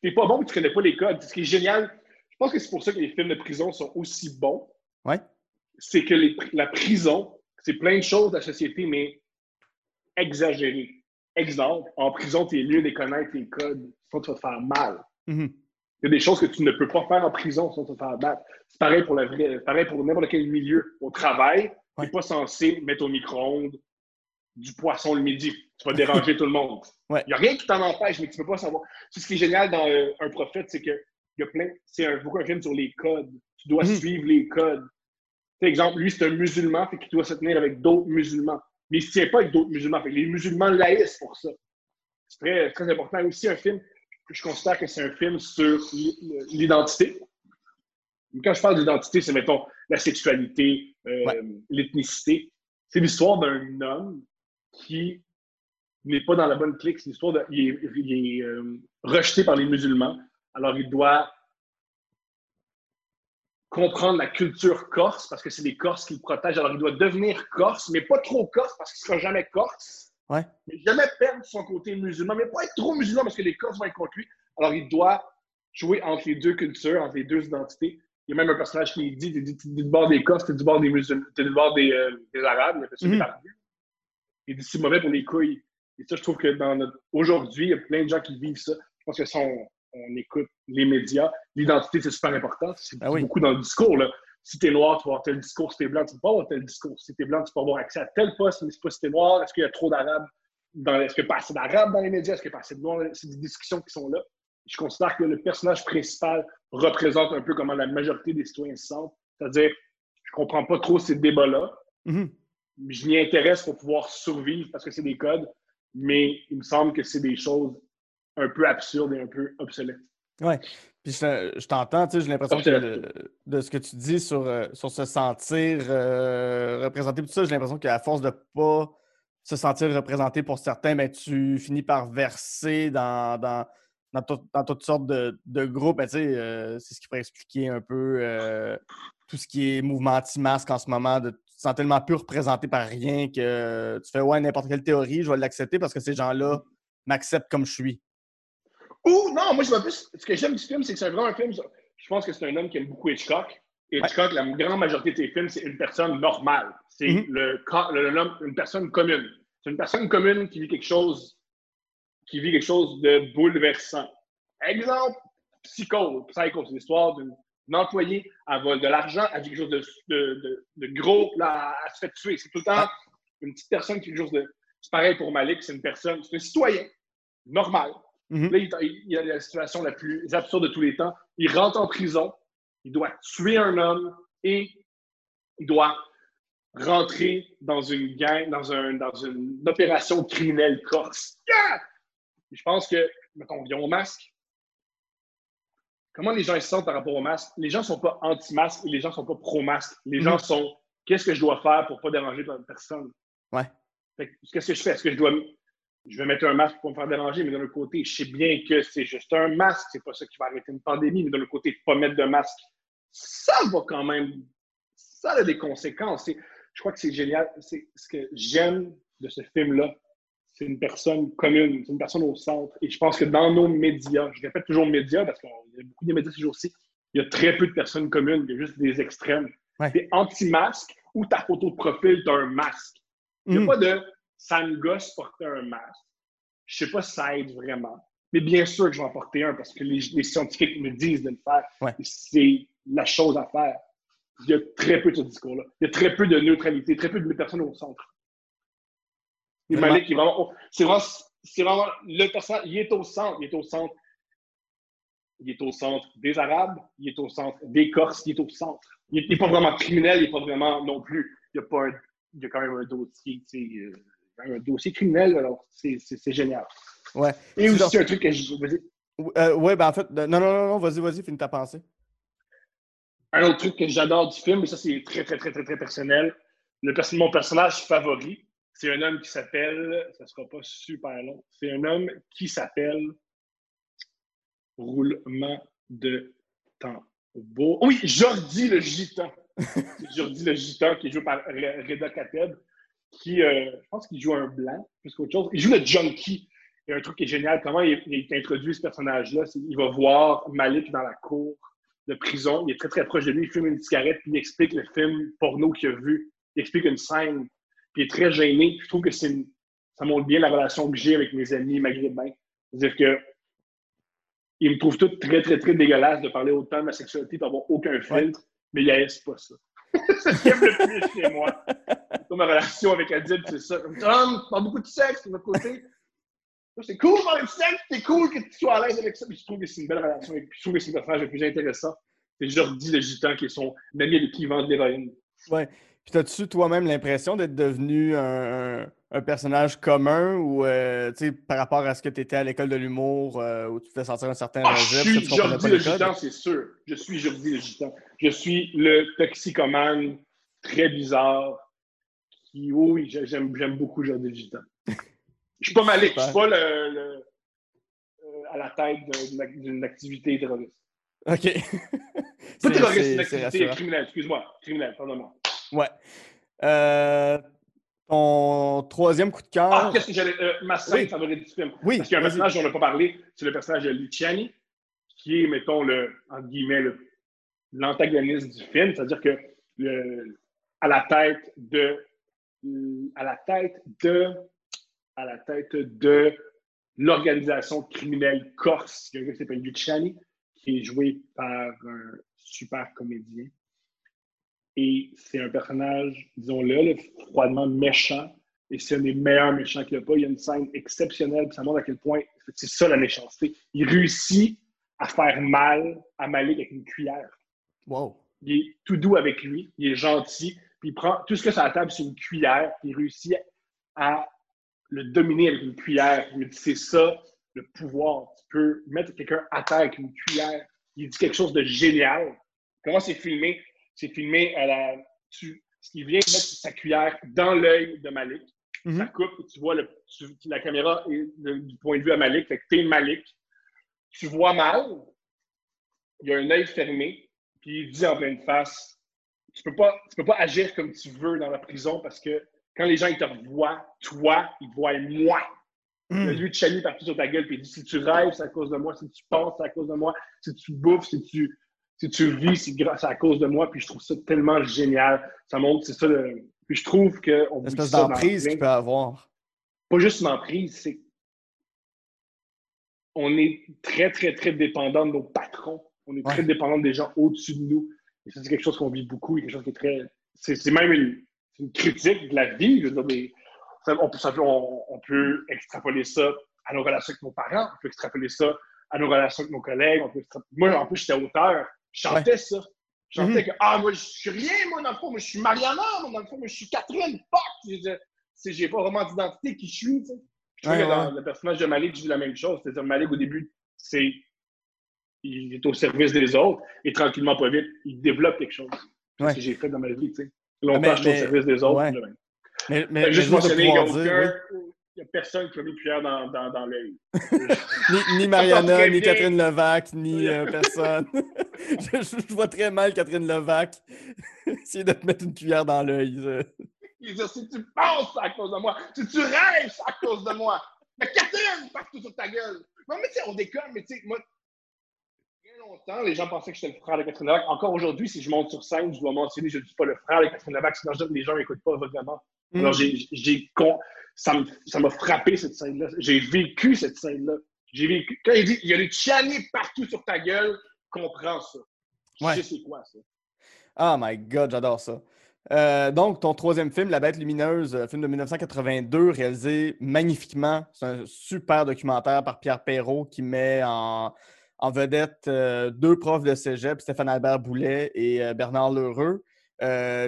T'es pas bon, tu connais pas les codes. Ce qui est génial, pense que c'est pour ça que les films de prison sont aussi bons. Ouais. C'est que les- la prison, c'est plein de choses de la société, mais exagérées. Exemple, en prison, tu es mieux de connaître les codes, sinon tu vas te faire mal. mhm. Il y a des choses que tu ne peux pas faire en prison, vas te faire battre. C'est pareil pour pareil pour n'importe quel milieu. Au travail, tu Ouais. n'es pas censé mettre au micro-ondes du poisson le midi. Tu vas déranger [laughs] tout le monde. Ouais. Il n'y a rien qui t'en empêche, mais tu ne peux pas savoir. C'est ce qui est génial dans euh, Un prophète, c'est que il y a plein. C'est un, beaucoup un film sur les codes. Tu dois Mhm. suivre les codes. Par exemple, lui, c'est un musulman, fait qu'il doit se tenir avec d'autres musulmans. Mais il ne se tient pas avec d'autres musulmans. Fait que les musulmans laïssent pour ça. C'est très, très important. Aussi, un film que je considère que c'est un film sur l'i- l'identité. Quand je parle d'identité, c'est, mettons, la sexualité, euh, Ouais. l'ethnicité. C'est l'histoire d'un homme qui n'est pas dans la bonne clique. C'est l'histoire de. Il est, il est, euh, rejeté par les musulmans. Alors, il doit comprendre la culture corse parce que c'est les Corses qui le protègent. Alors, il doit devenir corse, mais pas trop corse parce qu'il ne sera jamais corse. Ouais. Mais jamais perdre son côté musulman, mais pas être trop musulman parce que les Corses vont être contre lui. Alors, il doit jouer entre les deux cultures, entre les deux identités. Il y a même un personnage qui dit T'es du bord des Corses, t'es du bord des musulmans, t'es du bord des, euh, des Arabes. Ça Mhm. Il dit c'est mauvais pour les couilles. Et ça, je trouve que dans notre... aujourd'hui, il y a plein de gens qui vivent ça. Je pense que si on, écoute les médias, l'identité, c'est super important. C'est Ah oui. beaucoup dans le discours. Là. Si t'es noir, tu vas avoir tel discours. Si t'es blanc, tu peux pas avoir tel discours. Si t'es blanc, tu peux avoir accès à tel poste, mais c'est pas si t'es noir. Est-ce qu'il y a trop d'arabes? Dans... Est-ce qu'il n'y a pas assez d'arabes dans les médias? Est-ce qu'il n'y a pas assez de noirs? C'est des discussions qui sont là. Je considère que le personnage principal représente un peu comment la majorité des citoyens se sentent. C'est-à-dire, je comprends pas trop ces débats-là. Mhm. Je m'y intéresse pour pouvoir survivre parce que c'est des codes, mais il me semble que c'est des choses un peu absurdes et un peu obsolètes. Ouais. Puis je, je t'entends, tu sais, j'ai l'impression que le- de ce que tu dis sur, euh, sur se sentir euh, représenté, tout ça, j'ai l'impression qu'à force de pas se sentir représenté pour certains, ben, tu finis par verser dans, dans, dans, tout- dans toutes sortes de, de groupes. Ben, tu sais, euh, c'est ce qui pourrait expliquer un peu tout ce qui est mouvement anti-masque en ce moment. De, tu te sens tellement plus représenté par rien que tu fais ouais, n'importe quelle théorie, je vais l'accepter parce que ces gens-là m'acceptent comme je suis. Ou non, moi je vois plus. Ce que j'aime du film, c'est que c'est vraiment un film. Je pense que c'est un homme qui aime beaucoup Hitchcock. Ouais. Hitchcock, la grande majorité de ses films, c'est une personne normale. C'est Mhm. le, le- l'homme- une personne commune. C'est une personne commune qui vit quelque chose, qui vit quelque chose de bouleversant. Exemple, psychose. Psycho, c'est l'histoire d'une employée, elle vole de l'argent, elle vit quelque chose de, de, de, gros, là, elle se fait tuer. C'est tout le temps une petite personne qui vit quelque chose de. C'est pareil pour Malik, c'est une personne, c'est un citoyen normal. Mhm. Là, il, il, a la situation la plus absurde de tous les temps. Il rentre en prison, il doit tuer un homme et il doit rentrer dans une gang, dans, un, dans une opération criminelle corse. Yeah! Je pense que, mettons, vient au masque. Comment les gens se sentent par rapport au masque? Les gens ne sont pas anti-masque et les gens ne sont pas pro-masque. Les gens Mhm. sont qu'est-ce que je dois faire pour ne pas déranger personne? Ouais. Qu'est-ce que je fais? Est-ce que je dois je vais mettre un masque pour me faire déranger, mais d'un autre côté, je sais bien que c'est juste un masque, c'est pas ça qui va arrêter une pandémie, mais d'un autre côté, pas mettre de masque, ça va quand même, ça a des conséquences. Je crois que c'est génial. C'est ce que j'aime de ce film-là. C'est une personne commune, c'est une personne au centre. Et je pense que dans nos médias, je répète toujours médias parce qu'il y a beaucoup de médias ces jours-ci, il y a très peu de personnes communes, il y a juste des extrêmes. Ouais. T'es anti-masque ou ta photo de profil, t'as un masque. Il n'y a Mhm. pas de ça me gosse porter un masque. Je sais pas si ça aide vraiment. Mais bien sûr que je vais en porter un parce que les, les scientifiques me disent de le faire. Ouais. C'est la chose à faire. Il y a très peu de ce discours-là. Il y a très peu de neutralité, très peu de personnes au centre. Et Vraiment. Malik, il est vraiment, c'est vraiment, vraiment le personnage, il est au centre, il est au centre. Il est au centre des Arabes, il est au centre des Corses, il est au centre. Il n'est pas vraiment criminel, il n'est pas vraiment non plus. Il y a, pas un- il y a quand même un dossier, tu sais, euh, un dossier criminel, alors c'est génial. Ouais. Et aussi un truc que je. vas-y. Euh, ben en fait, non, non, non, non, vas-y, vas-y, finis ta pensée. Un autre truc que j'adore du film, mais ça c'est très, très, très, très, très personnel. Le mon personnage favori, c'est un homme qui s'appelle, ça sera pas super long, c'est un homme qui s'appelle Roulement de tambour. Oui, Jordi le Gitan. [laughs] Jordi le Gitan qui est joué par Re- Reda Kateb, qui, euh, je pense qu'il joue un blanc plus qu'autre chose. Il joue le junkie. Il y a un truc qui est génial. Comment il, il introduit ce personnage-là, c'est qu'il va voir Malik dans la cour de prison. Il est très, très proche de lui. Il fume une cigarette, puis il explique le film porno qu'il a vu. Il explique une scène, puis il est très gêné. Je trouve que c'est une- ça montre bien la relation que j'ai avec mes amis maghrébins. C'est-à-dire que ils me trouvent tout très, très, très dégueulasse de parler autant de ma sexualité et d'avoir aucun filtre, mais ils haïssent pas ça. [laughs] c'est ce qu'ils aiment le plus chez moi. [laughs] Ma relation avec Adib, c'est ça. Comme, Tom, tu parles beaucoup de sexe de votre côté. C'est cool de parler de sexe, c'est cool que tu sois à l'aise avec ça. Puis je trouve que c'est une belle relation. Et je trouve que c'est le personnage le plus intéressant. C'est Jordi le gitan qui est son ami avec qui il vend de l'héroïne. Ouais. Puis t'as-tu toi-même l'impression d'être devenu un, un- un personnage commun ou euh, tu sais, par rapport à ce que tu étais à l'école de l'humour euh, où tu fais sentir un certain Ah, rejet, je suis Jordi le gitan, c'est sûr. Je suis Jordi le gitan. Je suis le toxicomane très bizarre qui, oh oui, j'ai- j'aime j'aime beaucoup Jordi le gitan. Je suis pas Malik, je suis pas le, le- euh, à la tête d'une ac- d'une activité terroriste. OK. Pas [laughs] C'est- terroriste, c'est- une activité criminelle, excuse-moi. Criminelle, pardonne-moi. Ouais. Euh, ton troisième coup de cœur. Ah, qu'est-ce que j'allais. euh, ma scène Oui. favorite du film. Oui, Parce qu'il y a un personnage dont on n'a pas parlé, c'est le personnage de Luciani, qui est, mettons, le, entre guillemets, le- l'antagoniste du film. C'est-à-dire que le- à la tête de. À la tête de. À la tête de l'organisation criminelle corse, il y a un gars qui s'appelle Luciani, qui est joué par un super comédien. Et c'est un personnage, disons-le, froidement méchant. Et c'est un des meilleurs méchants qu'il n'y a pas. Il y a une scène exceptionnelle, puis ça montre à quel point c'est ça la méchanceté. Il réussit à faire mal à Malik avec une cuillère. Wow. Il est tout doux avec lui, il est gentil, puis il prend tout ce que sur la table, c'est une cuillère, puis il réussit à le dominer avec une cuillère. Il me dit c'est ça le pouvoir. Tu peux mettre quelqu'un à terre avec une cuillère. Il dit quelque chose de génial. Comment c'est filmé? C'est filmé à la. Tu, il vient mettre sa cuillère dans l'œil de Malik. Mhm. Ça coupe, et tu vois le, tu- la caméra est de- du point de vue à Malik. Fait que t'es Malik. Tu vois mal. Il y a un œil fermé. Puis il dit en pleine face tu peux pas, tu peux pas agir comme tu veux dans la prison parce que quand les gens ils te revoient, toi, ils te voient moi. Mm. Le Lui de partout sur ta gueule, puis il dit si tu rêves, c'est à cause de moi. Si tu penses, c'est à cause de moi. Si tu bouffes, si tu, si tu vis, c'est grâce à cause de moi. Puis je trouve ça tellement génial. Ça montre, c'est ça le. Puis je trouve qu'on L'espèce d'emprise qu'il peut avoir. pas juste une emprise, c'est on est très, très, très dépendant de nos patrons. On est très dépendant des gens au-dessus de nous. Et ça, c'est quelque chose qu'on vit beaucoup quelque chose qui est très. C'est même une, critique de la vie. on, peut, extrapoler ça à nos relations avec nos parents, on peut extrapoler ça à nos relations avec nos collègues. Moi, en plus, j'étais auteur, je chantais ça. Je chantais mhm. que, ah, moi, je suis rien, moi, dans le fond, moi, je suis Mariana, moi, dans le fond, moi, je suis Catherine, fuck! J'ai pas vraiment d'identité qui je suis, je trouve que dans le personnage de Malik, je dis la même chose. C'est-à-dire, Malik, au début, c'est il est au service des autres et tranquillement, pas vite, il développe quelque chose. C'est ce que j'ai fait dans ma vie. Tu sais. Longtemps, je suis au service des autres. Ouais. Mais, mais, juste mentionner qu'il n'y a, personne qui a mis cuillère dans, dans, dans l'œil. [laughs] [laughs] ni, ni Mariana, ni Catherine Levac, ni [laughs] euh, personne. je, je, vois très mal Catherine Levac essayer de te mettre une cuillère dans l'œil. Il dit si tu penses à cause de moi, si tu rêves à cause de moi, mais Catherine, partout sur ta gueule. Non, mais tu sais, on déconne, mais tu sais, moi, longtemps, les gens pensaient que j'étais le frère de Catherine Levac. Encore aujourd'hui, si je monte sur scène, je dois mentionner, je ne suis pas le frère de Catherine Levac, sinon les gens n'écoutent pas vraiment. Mm. Alors, j'ai, ça m'a frappé cette scène-là. J'ai vécu cette scène-là. J'ai vécu. Quand il dit, il y a des chianis partout sur ta gueule, comprends ça. Je sais c'est quoi ça. Oh my God, j'adore ça. Euh, donc, ton troisième film, La Bête lumineuse, euh, film de 1982, réalisé magnifiquement. C'est un super documentaire par Pierre Perrault qui met en, vedette euh, deux profs de cégep, Stéphane Albert Boulet et Bernard Lheureux.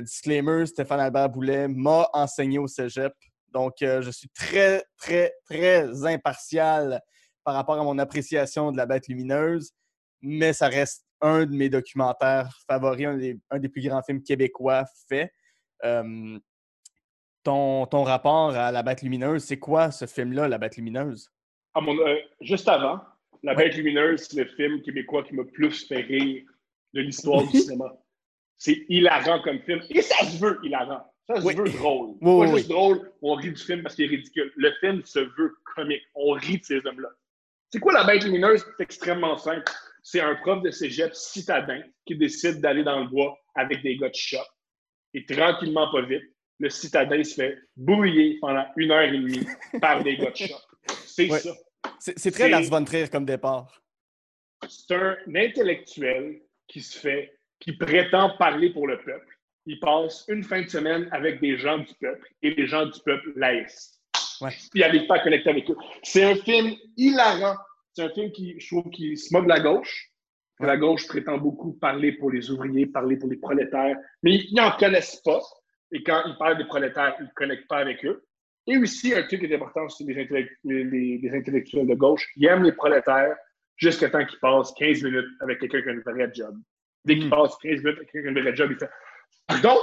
disclaimer, Stéphane Albert Boulet m'a enseigné au cégep. Donc, je suis très, très, très impartial par rapport à mon appréciation de La Bête lumineuse, mais ça reste un de mes documentaires favoris, un des, plus grands films québécois faits. ton, ton, rapport à La Bête Lumineuse, c'est quoi ce film-là, La Bête Lumineuse? Euh, juste avant, La Bête Lumineuse, c'est le film québécois qui m'a plus fait rire de l'histoire du [laughs] cinéma. C'est hilarant comme film. Et ça se veut hilarant. Ça se veut drôle. pas juste drôle, on rit du film parce qu'il est ridicule. Le film se veut comique. On rit de ces hommes-là. C'est quoi La Bête Lumineuse? C'est extrêmement simple c'est un prof de cégep citadin qui décide d'aller dans le bois avec des gars de shop. Et tranquillement, pas vite, le citadin se fait bouiller pendant une heure et demie par des gars de shop. C'est ça. C'est très Lars von Trier comme départ. C'est un intellectuel qui se fait, qui prétend parler pour le peuple. Il passe une fin de semaine avec des gens du peuple et les gens du peuple laissent. Ouais. il n'arrive pas à connecter avec eux. C'est un film hilarant c'est un film qui, je trouve, qui se moque de la gauche. La gauche prétend beaucoup parler pour les ouvriers, parler pour les prolétaires, mais ils n'en connaissent pas. Et quand ils parlent des prolétaires, ils ne connectent pas avec eux. Et aussi, un truc qui est important, c'est les, intellectuels de gauche. Ils aiment les prolétaires jusqu'à temps qu'ils passent 15 minutes avec quelqu'un qui a un vrai job. Dès qu'ils hmm. passent 15 minutes avec quelqu'un qui a un vrai job, ils font Pardon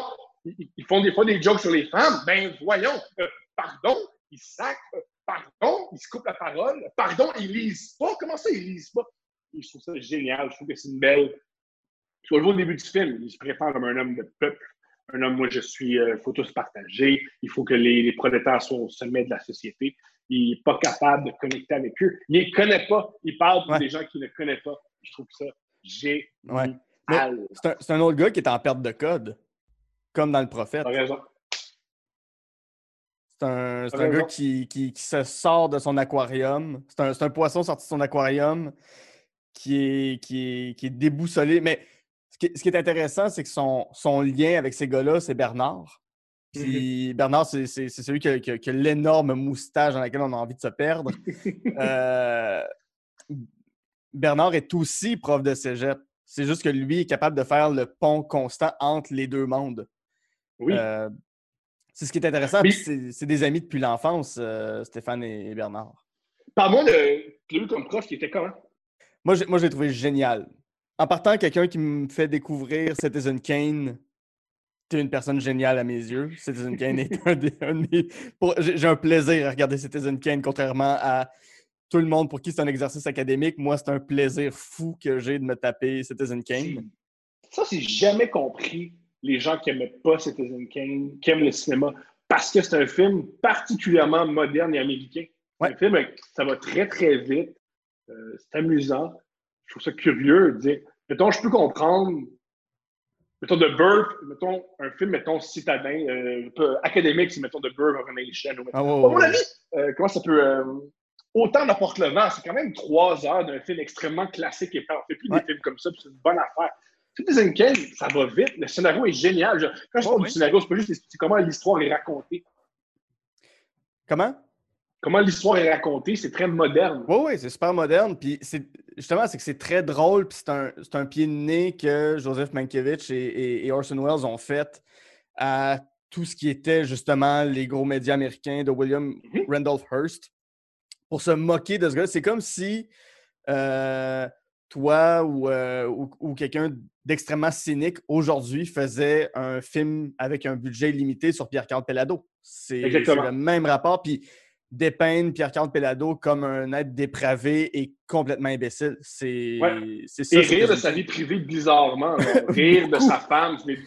Ils font des fois des jokes sur les femmes. Ben voyons, euh, pardon, ils sacrent Pardon, ils se coupent la parole. Pardon, ils lisent pas. Comment ça, ils lisent pas? je trouve ça génial. Je trouve que c'est une belle. Tu vois, au début du film, il se prépare comme un homme de peuple. Un homme, moi, je suis. Il euh, faut tous partager. Il faut que les, les prolétaires soient au sommet de la société. Il n'est pas capable de connecter avec eux. Il ne connaît pas. Il parle pour des gens qu'il ne connaît pas. Je trouve ça génial. C'est un, un, autre gars qui est en perte de code, comme dans le prophète. C'est un, un gars qui, qui, se sort de son aquarium. C'est un, un, poisson sorti de son aquarium qui est, qui est, qui est déboussolé. Mais ce qui, est intéressant, c'est que son, son, lien avec ces gars-là, c'est Bernard. Puis mm-hmm. Bernard, c'est celui qui a, qui a, l'énorme moustache dans laquelle on a envie de se perdre. [laughs] euh, Bernard est aussi prof de cégep. C'est juste que lui est capable de faire le pont constant entre les deux mondes. Oui. Euh, c'est ce qui est intéressant. C'est des amis depuis l'enfance, euh, Stéphane et, Bernard. Parle-moi de Clou comme prof qui était comment? Moi, je l'ai trouvé génial. En partant, quelqu'un qui me fait découvrir Citizen Kane, es une personne géniale à mes yeux. Citizen Kane est [laughs] un, des, J'ai un plaisir à regarder Citizen Kane, contrairement à tout le monde pour qui c'est un exercice académique. Moi, c'est un plaisir fou que j'ai de me taper Citizen Kane. Ça, c'est jamais compris les gens qui n'aimaient pas Citizen Kane, qui aiment le cinéma, parce que c'est un film particulièrement moderne et américain. Un film, ça va très, très vite. Euh, c'est amusant. Je trouve ça curieux de dire, mettons, je peux comprendre mettons, de Birth, mettons, un film, mettons, citadin, euh, académique, c'est, mettons, de of a Nation. Ah, à ouais, mon avis, euh, comment ça peut. euh, autant n'apporte le vent, c'est quand même trois heures d'un film extrêmement classique et On fait plus Ouais. des films comme ça, puis c'est une bonne affaire. Citizen Kane, ça va vite. Le scénario est génial. Je- quand je Oh, parle oui. du scénario, c'est pas juste c'est comment l'histoire est racontée. Comment? Comment l'histoire est racontée, c'est très moderne. Oui, oui, c'est super moderne. Puis c'est justement, c'est que c'est très drôle. Puis c'est un, un pied de nez que Joseph Mankiewicz et, et- et Orson Welles ont fait à tout ce qui était justement les gros médias américains de William Mhm. Randolph Hearst pour se moquer de ce gars. C'est comme si euh, toi ou, euh, ou- ou quelqu'un d'extrêmement cynique aujourd'hui faisait un film avec un budget limité sur Pierre-Carl Pellado. C'est le même rapport. Puis dépeindre Pierre-Carl Pellado comme un être dépravé et complètement imbécile. C'est Ouais. c'est ça. Et c'est rire de sa vie privée bizarrement. [laughs] rire de sa femme sur des,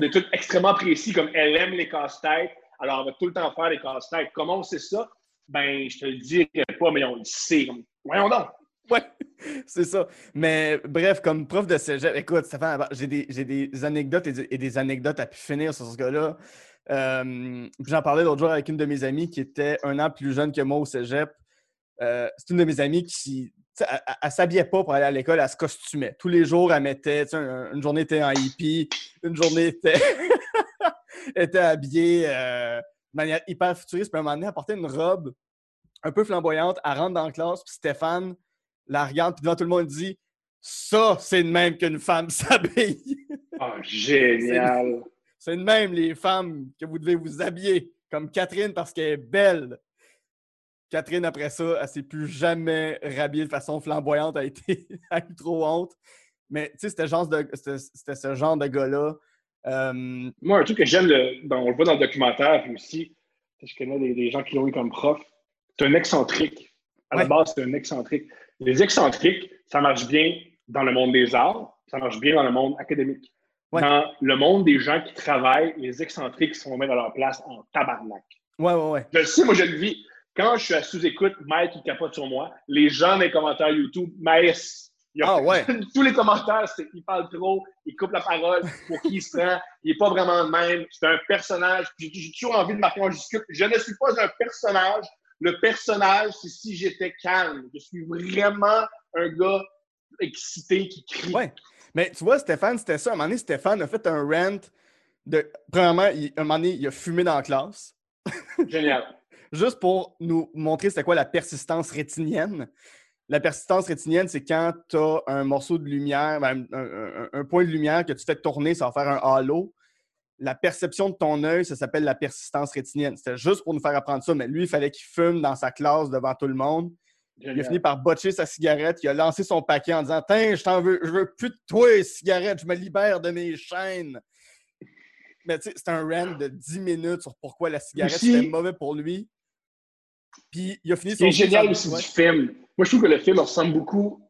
des- trucs extrêmement précis comme elle aime les casse-têtes, alors elle va tout le temps faire les casse-têtes. Comment on sait ça? Ben, je te le dirai pas, mais on le sait. Voyons donc. Ouais, [laughs] c'est ça. Mais bref, comme prof de cégep, écoute, Stéphane, j'ai des, des anecdotes et des, et des anecdotes à pu finir sur ce gars-là. Euh, J'en parlais l'autre jour avec une de mes amies qui était un an plus jeune que moi au cégep. Euh, c'est une de mes amies qui, elle, s'habillait pas pour aller à l'école, elle se costumait. Tous les jours, elle mettait, une journée était en hippie, une journée était, [laughs] était habillée euh, de manière hyper futuriste. Puis à un moment donné, elle portait une robe un peu flamboyante. Elle rentre dans la classe, puis Stéphane la regarde, puis devant tout le monde, dit Ça, c'est de même qu'une femme s'habille. Ah, génial. C'est de même, les femmes, que vous devez vous habiller. Comme Catherine, parce qu'elle est belle. Catherine, après ça, elle s'est plus jamais rhabillée de façon flamboyante. Elle a, été, [laughs] elle a eu trop honte. Mais tu sais, c'était ce genre de gars-là. Euh, Moi, un truc que j'aime, dans- on le voit dans le documentaire, puis aussi, je connais des, des gens qui l'ont eu comme prof, c'est un excentrique. À la base, c'est un excentrique. Les excentriques, ça marche bien dans le monde des arts, ça marche bien dans le monde académique. Ouais. Dans le monde des gens qui travaillent, les excentriques sont mis à leur place en tabarnak. ouais, ouais, ouais. Je le sais, moi, je le vis. Quand je suis à sous-écoute, Mike, il capote sur moi. Les gens dans les commentaires YouTube, Maïs. Ah, ouais. [laughs] Tous les commentaires, c'est qu'il parle trop, il coupe la parole, pour qui il se prend, il n'est pas vraiment le même. C'est un personnage. J'ai toujours envie de marquer en majuscule. Je ne suis pas un personnage. Le personnage, c'est si j'étais calme. Je suis vraiment un gars excité qui crie. Ouais. Mais tu vois, Stéphane, c'était ça. À un moment donné, Stéphane a fait un rant de. Premièrement, il, à un moment donné, il a fumé dans la classe. [laughs] Génial. juste pour nous montrer c'était quoi la persistance rétinienne. La persistance rétinienne, c'est quand tu as un morceau de lumière, ben, un, un- un point de lumière que tu fais tourner, ça va faire un halo. La perception de ton œil, ça s'appelle la persistance rétinienne. C'était juste pour nous faire apprendre ça, mais lui, il fallait qu'il fume dans sa classe devant tout le monde. Il a Génial. fini par botcher sa cigarette. Il a lancé son paquet en disant Tiens, je t'en veux, je veux plus de toi, cigarette, je me libère de mes chaînes. Mais tu sais, c'est un rant de 10 minutes sur pourquoi la cigarette Aussi- c'était mauvais pour lui. Puis il a fini son génial son- aussi du film, moi je trouve que le film ressemble beaucoup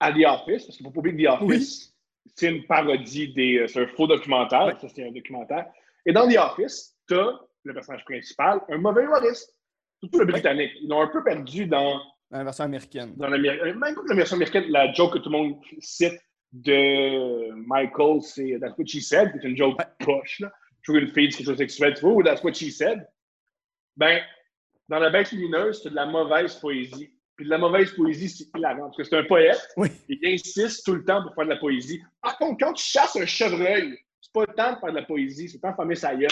à The Office, parce qu'il faut pas oublier que The Office, c'est une parodie des. euh, C'est un faux documentaire, Ouais. ça c'est un documentaire. Et dans The Office, tu as le personnage principal, un mauvais humoriste. Surtout le Britannique. Ils l'ont un peu perdu dans, Dans la version américaine. dans l'Amérique. Même pas que la version américaine, la joke que tout le monde cite de Michael, c'est That's what she said, c'est une joke poche. Là. Je trouve une fille dit quelque chose de sexuel, tu vois, ou That's what she said? Ben, dans La Bête lumineuse, c'est de la mauvaise poésie. Puis de la mauvaise poésie, c'est hilarant. Parce que c'est un poète, Oui. il insiste tout le temps pour faire de la poésie. Par contre, quand tu chasses un chevreuil, c'est pas le temps de faire de la poésie, c'est le temps de fermer sa gueule.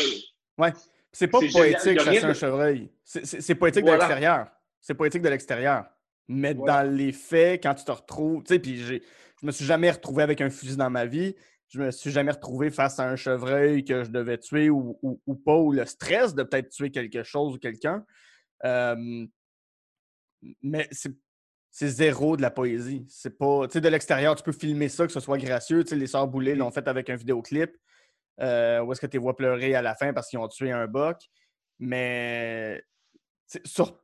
Ouais. C'est pas poétique chasser un chevreuil. C'est- poétique Voilà. de l'extérieur. C'est poétique de l'extérieur. Mais dans les faits, quand tu te retrouves, tu sais, puis j'ai- je me suis jamais retrouvé avec un fusil dans ma vie. Je me suis jamais retrouvé face à un chevreuil que je devais tuer ou, ou- ou pas, ou le stress de peut-être tuer quelque chose ou quelqu'un. Euh, mais c'est c'est zéro de la poésie. C'est pas. Tu sais, de l'extérieur, tu peux filmer ça, que ce soit gracieux. Tu sais, les Sœurs Boulay l'ont fait avec un vidéoclip. Euh, où est-ce que tu les vois pleurer à la fin parce qu'ils ont tué un buck. Mais sur,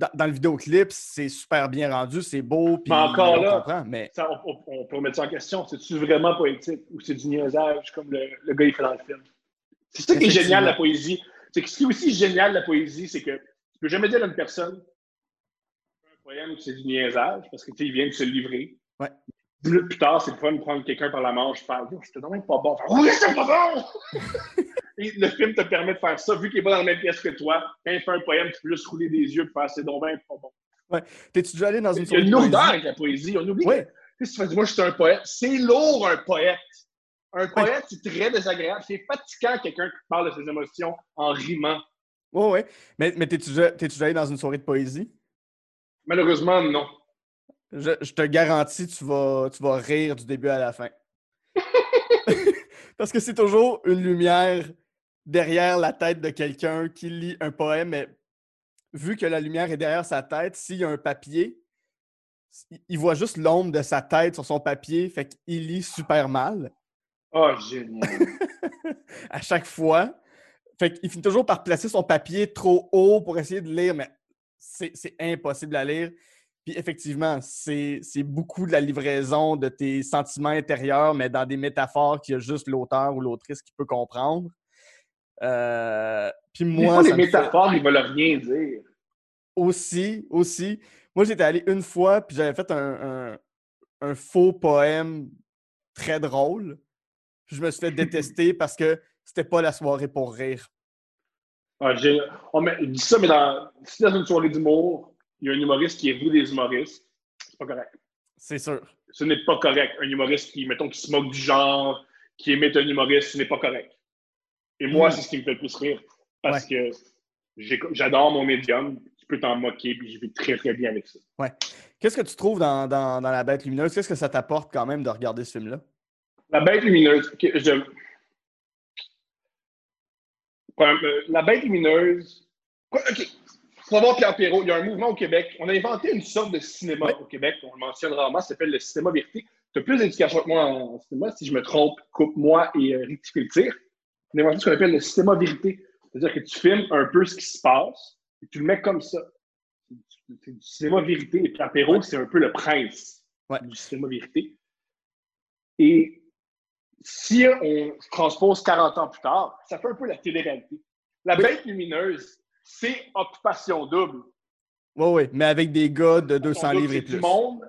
dans, dans le vidéoclip, c'est super bien rendu, c'est beau, puis Mais encore on là, comprend. Mais Ça, on, peut remettre ça en question. C'est-tu vraiment poétique ou c'est du niaisage comme le, le gars il fait dans le film? C'est ça qui est génial la poésie. C'est que ce qui est aussi génial de la poésie, c'est que tu peux jamais dire à une personne un poème c'est du niaisage parce que tu sais, il vient de se livrer. Ouais. dix minutes plus tard, c'est le fun de prendre quelqu'un par la manche, faire Yo, c'était vraiment pas bon. Faire, oui, c'est pas bon! [laughs] et le film te permet de faire ça, vu qu'il n'est pas dans la même pièce que toi. Quand il fait un poème, tu peux juste rouler des yeux et faire c'est donc bien pas bon. Ouais. T'es-tu déjà allé dans une Il y a soirée une de poésie? lourdeur avec la poésie. On oublie Ouais. que, si tu fais moi, je suis un poète, c'est lourd, un poète. Un poète, c'est très désagréable. C'est fatigant, quelqu'un qui parle de ses émotions en rimant. Ouais, ouais. Mais, mais t'es-tu déjà, déjà allé dans une soirée de poésie? Malheureusement, non. Je, je te garantis, tu vas, tu vas rire du début à la fin. [laughs] [laughs] Parce que c'est toujours une lumière derrière la tête de quelqu'un qui lit un poème, mais vu que la lumière est derrière sa tête, s'il y a un papier, il- voit juste l'ombre de sa tête sur son papier, fait qu'il lit super mal Oh, génial. [laughs] à chaque fois. Fait qu'il finit toujours par placer son papier trop haut pour essayer de lire, mais c'est impossible à lire. Puis effectivement, c'est c'est beaucoup de la livraison de tes sentiments intérieurs, mais dans des métaphores qu'il y a juste l'auteur ou l'autrice qui peut comprendre. Euh, puis Des moi, fois, les me fait- métaphores, ils veulent rien dire. aussi, aussi. Moi, j'étais allé une fois, puis j'avais fait un, un- un faux poème très drôle. Puis je me suis fait détester [laughs] parce que c'était pas la soirée pour rire. Ah, on met- je dis ça, mais dans, si dans une soirée d'humour, il y a un humoriste qui est rit des humoristes, c'est pas correct. C'est sûr. Ce n'est pas correct. Un humoriste qui, mettons, qui se moque du genre, qui imite un humoriste, ce n'est pas correct. Et moi, Mm. c'est ce qui me fait le plus rire. Parce que j'adore mon médium. Tu peux t'en moquer, puis je vais très, très bien avec ça. Qu'est-ce que tu trouves dans, dans- dans La Bête Lumineuse? Qu'est-ce que ça t'apporte quand même de regarder ce film-là? La bête lumineuse. je- Euh, La bête lumineuse. OK. Faut voir Pierre Perrault. Il y a un mouvement au Québec. On a inventé une sorte de cinéma Ouais. au Québec. On le mentionne rarement. Ça s'appelle le cinéma vérité. Tu as plus d'éducation que moi en cinéma. Si je me trompe, coupe-moi et euh, rectifie le tir. On a inventé ce qu'on appelle le cinéma vérité. C'est-à-dire que tu filmes un peu ce qui se passe et tu le mets comme ça. C'est du cinéma vérité. Et Perrault, Ouais. c'est un peu le prince Ouais. du cinéma vérité. Et si on transpose 40 ans plus tard, ça fait un peu la télé-réalité. La Oui. bête lumineuse, c'est occupation double. Oui, oui, mais avec des gars de 200 On voit livres et c'est plus. Du monde.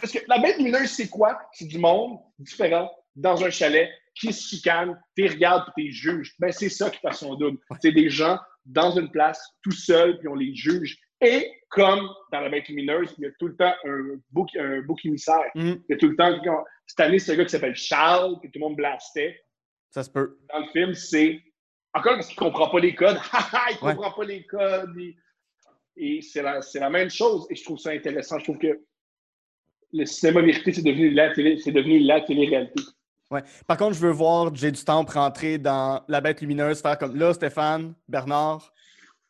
Parce que la bête lumineuse, c'est quoi? C'est du monde différent dans un chalet qui se chicane, t'es regardes puis t'es juges. Ben, c'est ça occupation double. C'est des gens dans une place tout seuls puis on les juge. Et comme dans la bête lumineuse, il y a tout le temps un bouc, un bouc émissaire. Hmm, Il y a tout le temps Cette année, c'est un gars qui s'appelle Charles, que tout le monde blastait. ça se peut. Dans le film, c'est. Encore parce qu'il ne [laughs] comprend pas les codes. Il ne Ouais. comprend pas les codes. Et c'est la, c'est la même chose. Et je trouve ça intéressant. Je trouve que le cinéma vérité, c'est devenu la télé, c'est devenu la télé-réalité. Ouais. Par contre, je veux voir Jay du Temple rentrer dans La Bête Lumineuse, faire comme là, Stéphane, Bernard,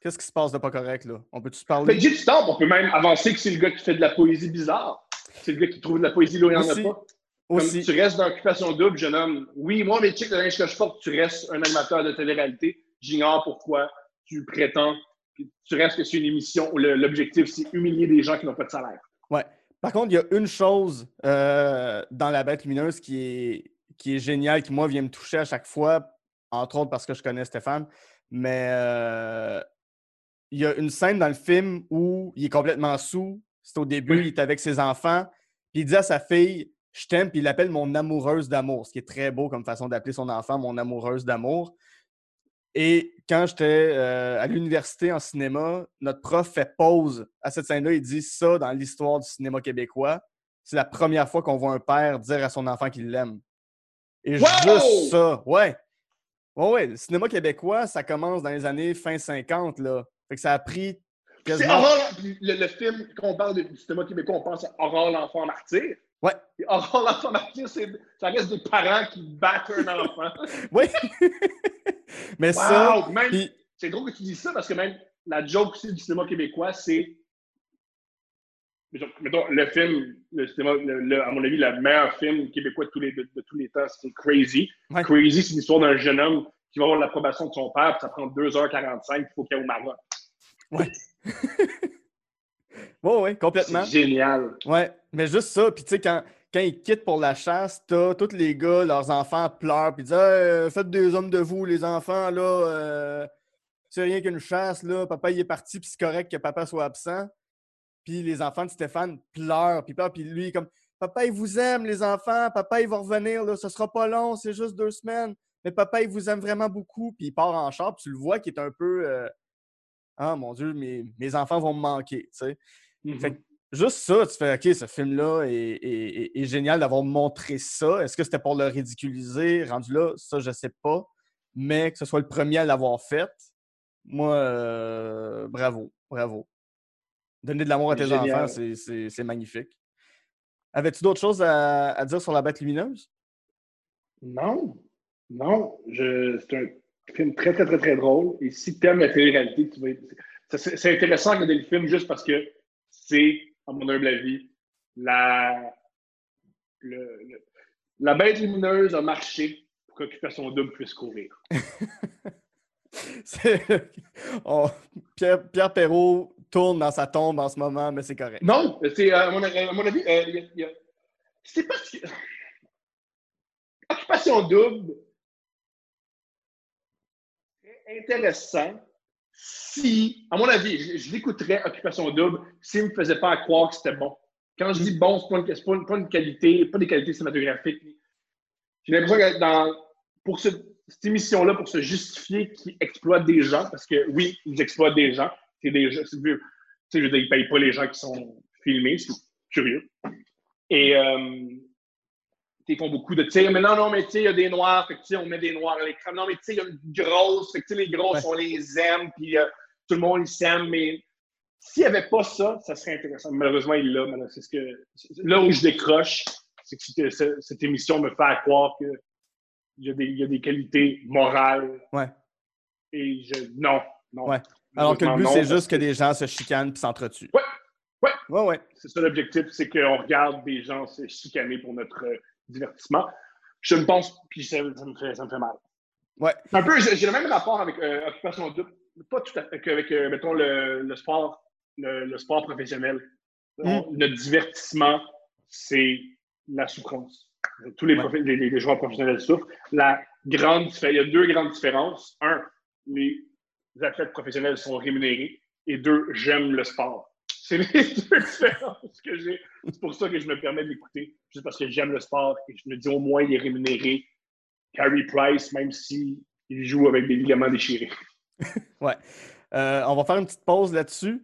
qu'est-ce qui se passe de pas correct là? On peut-tu parler? Jay du Temple, on peut même avancer que c'est le gars qui fait de la poésie bizarre. C'est le gars qui trouve de la poésie là où il n'y en a pas. Comme Aussi. tu restes dans l'occupation double, jeune homme. Oui, moi, mes chicks, le linge que je porte, tu restes un animateur de télé-réalité. J'ignore pourquoi tu prétends. Tu restes que c'est une émission où l'objectif, c'est humilier des gens qui n'ont pas de salaire. Ouais. Par contre, il y a une chose euh, dans La Bête Lumineuse qui est, qui est géniale, qui, moi, vient me toucher à chaque fois, entre autres parce que je connais Stéphane, mais euh, il y a une scène dans le film où il est complètement sous. C'est au début, Oui. il est avec ses enfants, puis il dit à sa fille Je t'aime, puis il l'appelle mon amoureuse d'amour, ce qui est très beau comme façon d'appeler son enfant mon amoureuse d'amour. Et quand j'étais euh, à l'université en cinéma, notre prof fait pause à cette scène-là. Il dit ça dans l'histoire du cinéma québécois. C'est la première fois qu'on voit un père dire à son enfant qu'il l'aime. Et Wow! juste ça, ouais. Ouais, ouais. Le cinéma québécois, ça commence dans les années fin 50, là. Fait que ça a pris C'est quasiment. Puis le, le film, quand on parle de- du cinéma québécois, on pense à Aurore l'enfant martyr. Ouais. Et Aurore l'enfant martyr, c'est- ça reste des parents qui battent un enfant. [laughs] Oui. [laughs] Mais ça. Même- C'est drôle que tu dis ça parce que même la joke aussi du cinéma québécois, c'est. Mettons, le film, le à mon avis, le meilleur film québécois de tous les, de, de tous les temps, c'est Crazy. Ouais. Crazy, c'est l'histoire d'un jeune homme qui va avoir l'approbation de son père, puis ça prend 2h45, il faut qu'il aille au Maroc. Ouais. [laughs] ouais, ouais, complètement. C'est génial. Ouais, mais juste ça. Puis tu sais, quand, quand ils quittent pour la chasse, t'as tous les gars, leurs enfants pleurent, puis ils disent Hey, euh, Faites des hommes de vous, les enfants, là. euh, c'est rien qu'une chasse, là. Papa, il est parti, puis c'est correct que papa soit absent. Puis les enfants de Stéphane pleurent, puis pleurent, puis lui, comme Papa, il vous aime, les enfants. Papa, il va revenir. Là. Ce sera pas long, c'est juste deux semaines. Mais papa, il vous aime vraiment beaucoup. Puis il part en char, puis tu le vois qui est un peu. euh, Ah mon Dieu, mes, mes enfants vont me manquer. tu sais. Fait que juste ça, tu fais OK, ce film-là est, est- est- est génial d'avoir montré ça. Est-ce que c'était pour le ridiculiser? Rendu là, ça, je sais pas. Mais que ce soit le premier à l'avoir fait, moi, euh, bravo, bravo. Donner de l'amour à tes génial. enfants, c'est- magnifique. Avais-tu d'autres choses à, à dire sur la bête lumineuse? Non, non. C'est un film très, très, très, très drôle. Et si tu aimes la télé-réalité, tu vas C'est intéressant de regarder le film juste parce que c'est, à mon humble avis, la... le- le- la bête lumineuse a marché pour qu'Occupation Double puisse courir. [laughs] [laughs] On- Pierre, Pierre Perrault tourne dans sa tombe en ce moment, mais c'est correct. Non, c'est, euh, à, mon, à mon avis, euh, a- c'est parce que. [laughs] Occupation double, intéressant si, à mon avis, je, l'écouterais, Occupation double, s'il ne me faisait pas croire que c'était bon. Quand je dis bon, une, c'est pas pas une qualité, pas des qualités cinématographiques. J'ai l'impression que dans, pour ce- cette émission-là, pour se justifier qu'ils exploitent des gens, parce que oui, ils exploitent des gens, c'est des c'est- tu sais, je veux dire, ils ne payent pas les gens qui sont filmés, c'est curieux. Et euh, ils font beaucoup de tirs, mais non, non, mais tu sais, il y a des noirs, fait que on met des noirs à l'écran. Non, mais tu sais, il y a une grosse, fait que les grosses, Ouais. on les aime, puis euh, tout le monde s'aime, mais s'il n'y avait pas ça, ça serait intéressant. Malheureusement, il l'a. mais C'est ce que, là où je décroche, c'est que cette, cette- cette émission me fait croire que il y, a des, il y a des qualités morales. Ouais. Et je. Non, non. Ouais. Alors que le but, c'est juste que des gens se chicanent et s'entretuent. Ouais. Ouais. Ouais, ouais. C'est ça l'objectif, c'est qu'on regarde des gens se chicaner pour notre euh, divertissement. Je me pense, puis ça, ça me, fait, ça me fait mal. Ouais. Un peu, j'ai le même rapport avec euh, Occupation Double, pas tout à fait, qu'avec, euh, mettons, le, le sport, le, le sport professionnel. Mm. Notre divertissement, c'est la souffrance. Tous les, Ouais. profi- les, les joueurs professionnels souffrent. La grande, il y a deux grandes différences. Un, les athlètes professionnels sont rémunérés. Et deux, j'aime le sport. C'est les [laughs] deux différences que j'ai. C'est pour ça que je me permets de l'écouter, juste parce que j'aime le sport et je me dis au moins il est rémunéré. Carey Price, même s'il joue avec des ligaments déchirés. [laughs] Ouais. Euh, on va faire une petite pause là-dessus.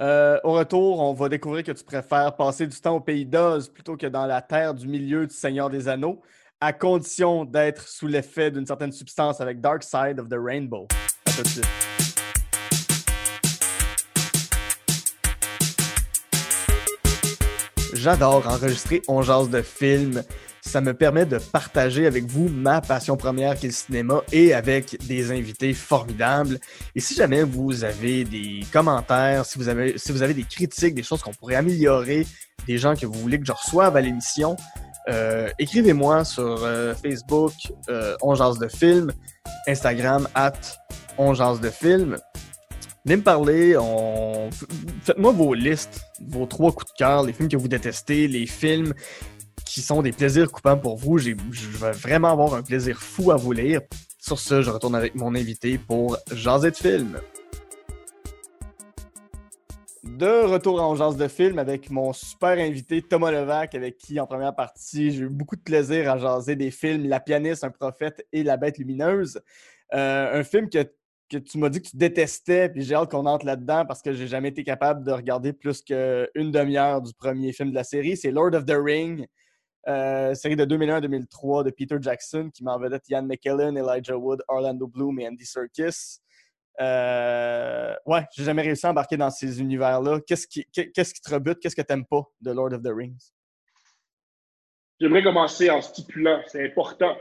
Euh, au retour, on va découvrir que tu préfères passer du temps au pays d'Oz plutôt que dans la terre du milieu du Seigneur des Anneaux, à condition d'être sous l'effet d'une certaine substance avec Dark Side of the Rainbow. À tout de suite. J'adore enregistrer On de films. Ça me permet de partager avec vous ma passion première qui est le cinéma et avec des invités formidables. Et si jamais vous avez des commentaires, si vous avez, si vous avez des critiques, des choses qu'on pourrait améliorer, des gens que vous voulez que je reçoive à l'émission, euh, écrivez-moi sur euh, Facebook, euh, de film, Instagram, at On de film. Venez me parler, faites-moi vos listes, vos trois coups de cœur, les films que vous détestez, les films qui sont des plaisirs coupants pour vous. Je vais vraiment avoir un plaisir fou à vous lire. Sur ce, je retourne avec mon invité pour Jaser de film. De retour en Jase de film avec mon super invité Thomas Levac, avec qui en première partie j'ai eu beaucoup de plaisir à jaser des films La pianiste, un prophète et La bête lumineuse. Euh, un film que, que tu m'as dit que tu détestais, puis j'ai hâte qu'on entre là-dedans parce que j'ai jamais été capable de regarder plus qu'une demi-heure du premier film de la série. C'est Lord of the Ring, euh, série de 2001-2003 de Peter Jackson qui m'en vedette Ian McKellen, Elijah Wood, Orlando Bloom et Andy Serkis. Euh, ouais, j'ai jamais réussi à embarquer dans ces univers-là. Qu'est-ce qui, qui te rebute? Qu'est-ce que t'aimes pas de Lord of the Rings? J'aimerais commencer en stipulant, c'est important.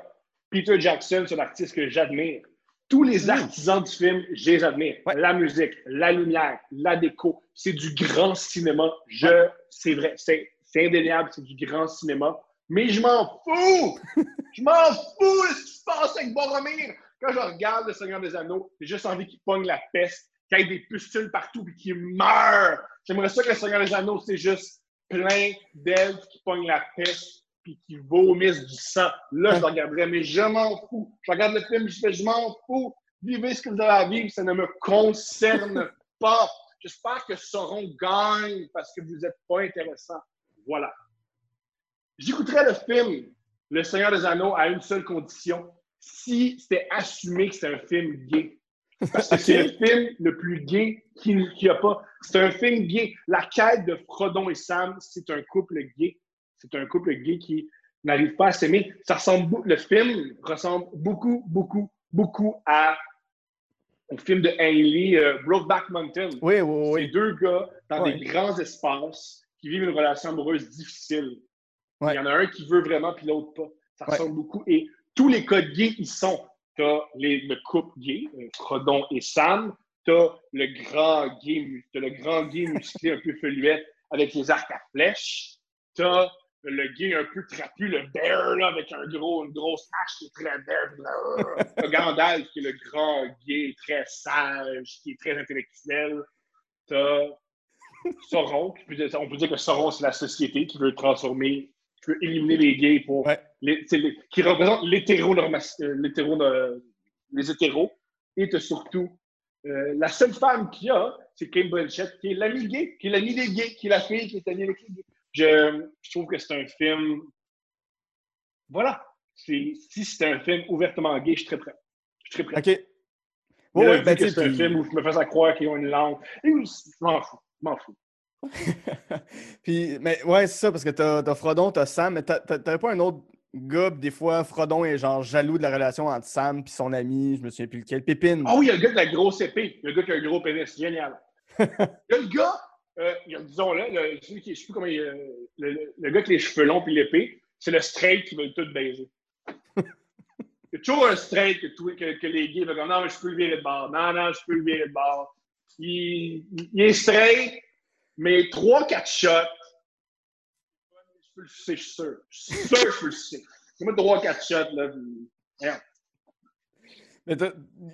Peter Jackson, c'est un artiste que j'admire. Tous les artisans du film, je les admire. Ouais. La musique, la lumière, la déco, c'est du grand cinéma. Je, c'est vrai, c'est, c'est indéniable, c'est du grand cinéma. Mais je m'en fous! [laughs] je m'en fous de ce qui se passe avec Boromir! Quand je regarde Le Seigneur des Anneaux, j'ai juste envie qu'il pogne la peste, qu'il y ait des pustules partout et qu'il meure. J'aimerais ça que Le Seigneur des Anneaux, c'est juste plein d'elfes qui pognent la peste puis qui vomissent du sang. Là, je le regarderais, mais je m'en fous. Je regarde le film, je fais, je m'en fous. Vivez ce que vous avez à vivre, ça ne me concerne [laughs] pas. J'espère que Sauron gagne parce que vous n'êtes pas intéressant. Voilà. J'écouterais le film Le Seigneur des Anneaux à une seule condition si c'était assumé que c'est un film gay. Parce que c'est le film le plus gay qu'il n'y a pas. C'est un film gay. La quête de Frodon et Sam, c'est un couple gay. C'est un couple gay qui n'arrive pas à s'aimer. Ça ressemble, le film ressemble beaucoup, beaucoup, beaucoup à au film de Hanley, euh, Brokeback Mountain. Oui, oui, oui. C'est deux gars dans des grands espaces qui vivent une relation amoureuse difficile. Il y en a un qui veut vraiment, puis l'autre pas. Ça ressemble beaucoup. Et tous les codes gays, ils sont. T'as les- le couple gay, euh, Frodon et Sam. T'as le grand gay, t'as le grand gay musclé un peu feluette avec les arcs à flèches. T'as le gay un peu trapu, le bear, là, avec un gros, une grosse hache qui est très bear. [laughs] T'as Gandalf qui est le grand gay, très sage, qui est très intellectuel. T'as Sauron, qui peut dire- on peut dire que Sauron, c'est la société qui veut transformer, qui veut éliminer les gays pour. Ouais. les- qui représente euh, l'hétéro- euh, les hétéros. Et t'as surtout euh, la seule femme qu'il y a, c'est Kate Blanchett, qui est l'amie gay, qui est l'amie des gays, qui est la fille qui est amie avec les gays. Je, je trouve que c'est un film. Voilà. C'est- Si c'était un film ouvertement gay, je suis très prêt. Je suis très prêt. OK. Mais Oui, ben, c'est un puis- film où je me faisais croire qu'ils ont une langue. Je m'en fous. Je m'en fous. [laughs] Puis, mais ouais, c'est ça, parce que t'as as Frodon, t'as Sam, mais t'avais pas un autre gars, puis des fois, Frodon est genre jaloux de la relation entre Sam et son ami, je me souviens plus lequel, Pépine. Ah oui, il y a le gars de la grosse épée. Il y a le gars qui a un gros pénis. Génial. [laughs] Il y a le gars, euh, disons-le, le, celui qui, je sais plus comment il, euh, le, le- gars avec les cheveux longs puis l'épée, c'est le straight qui veut tout baiser. [laughs] Il y a toujours un straight que, que, que les gays veulent dire non, mais je peux le virer de bord. Non, non, je peux le virer de bord. Il, il est straight, mais 3-4 shots. Je peux le sucer, je suis sûr. Je suis sûr que je peux le sucer. Moi, 3-4 shots, là. puis- Merde. Mais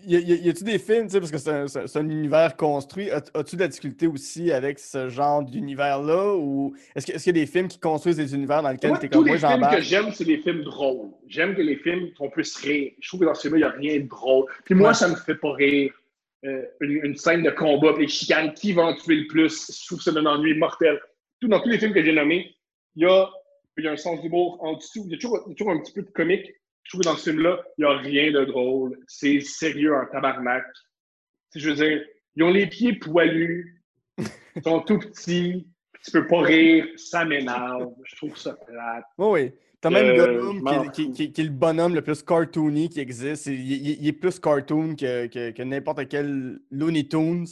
y, y y a-tu des films, tu sais, parce que c'est un, univers construit, as- as-tu de la difficulté aussi avec ce genre d'univers-là, ou est-ce que- est-ce qu'il y a des films qui construisent des univers dans lesquels t'es tous comme les moi, films que j'aime, c'est les films drôles. J'aime que les films qu'on puisse rire. Je trouve que dans ce film-là, il n'y a rien de drôle. Puis moi, Ouais. ça me fait pas rire. Euh, une, une scène de combat, puis les chicanes, qui va en tuer le plus? Je trouve que c'est un ennui mortel? Tout, dans tous les films que j'ai nommés, il y a, y a un sens d'humour en dessous. Il y, a toujours, il y a toujours un petit peu de comique. Je trouve que dans ce film-là, il n'y a rien de drôle. C'est sérieux en tabarnak. Je veux dire, ils ont les pieds poilus, [laughs] ils sont tout petits, tu peux pas rire, ça m'énerve. Je trouve ça plate. Oui, oui. T'as même Euh, Gollum qui, est- qui- fous. qui- qui est le bonhomme le plus cartoony qui existe. Il, il- il est plus cartoon que, que- que n'importe quel Looney Tunes,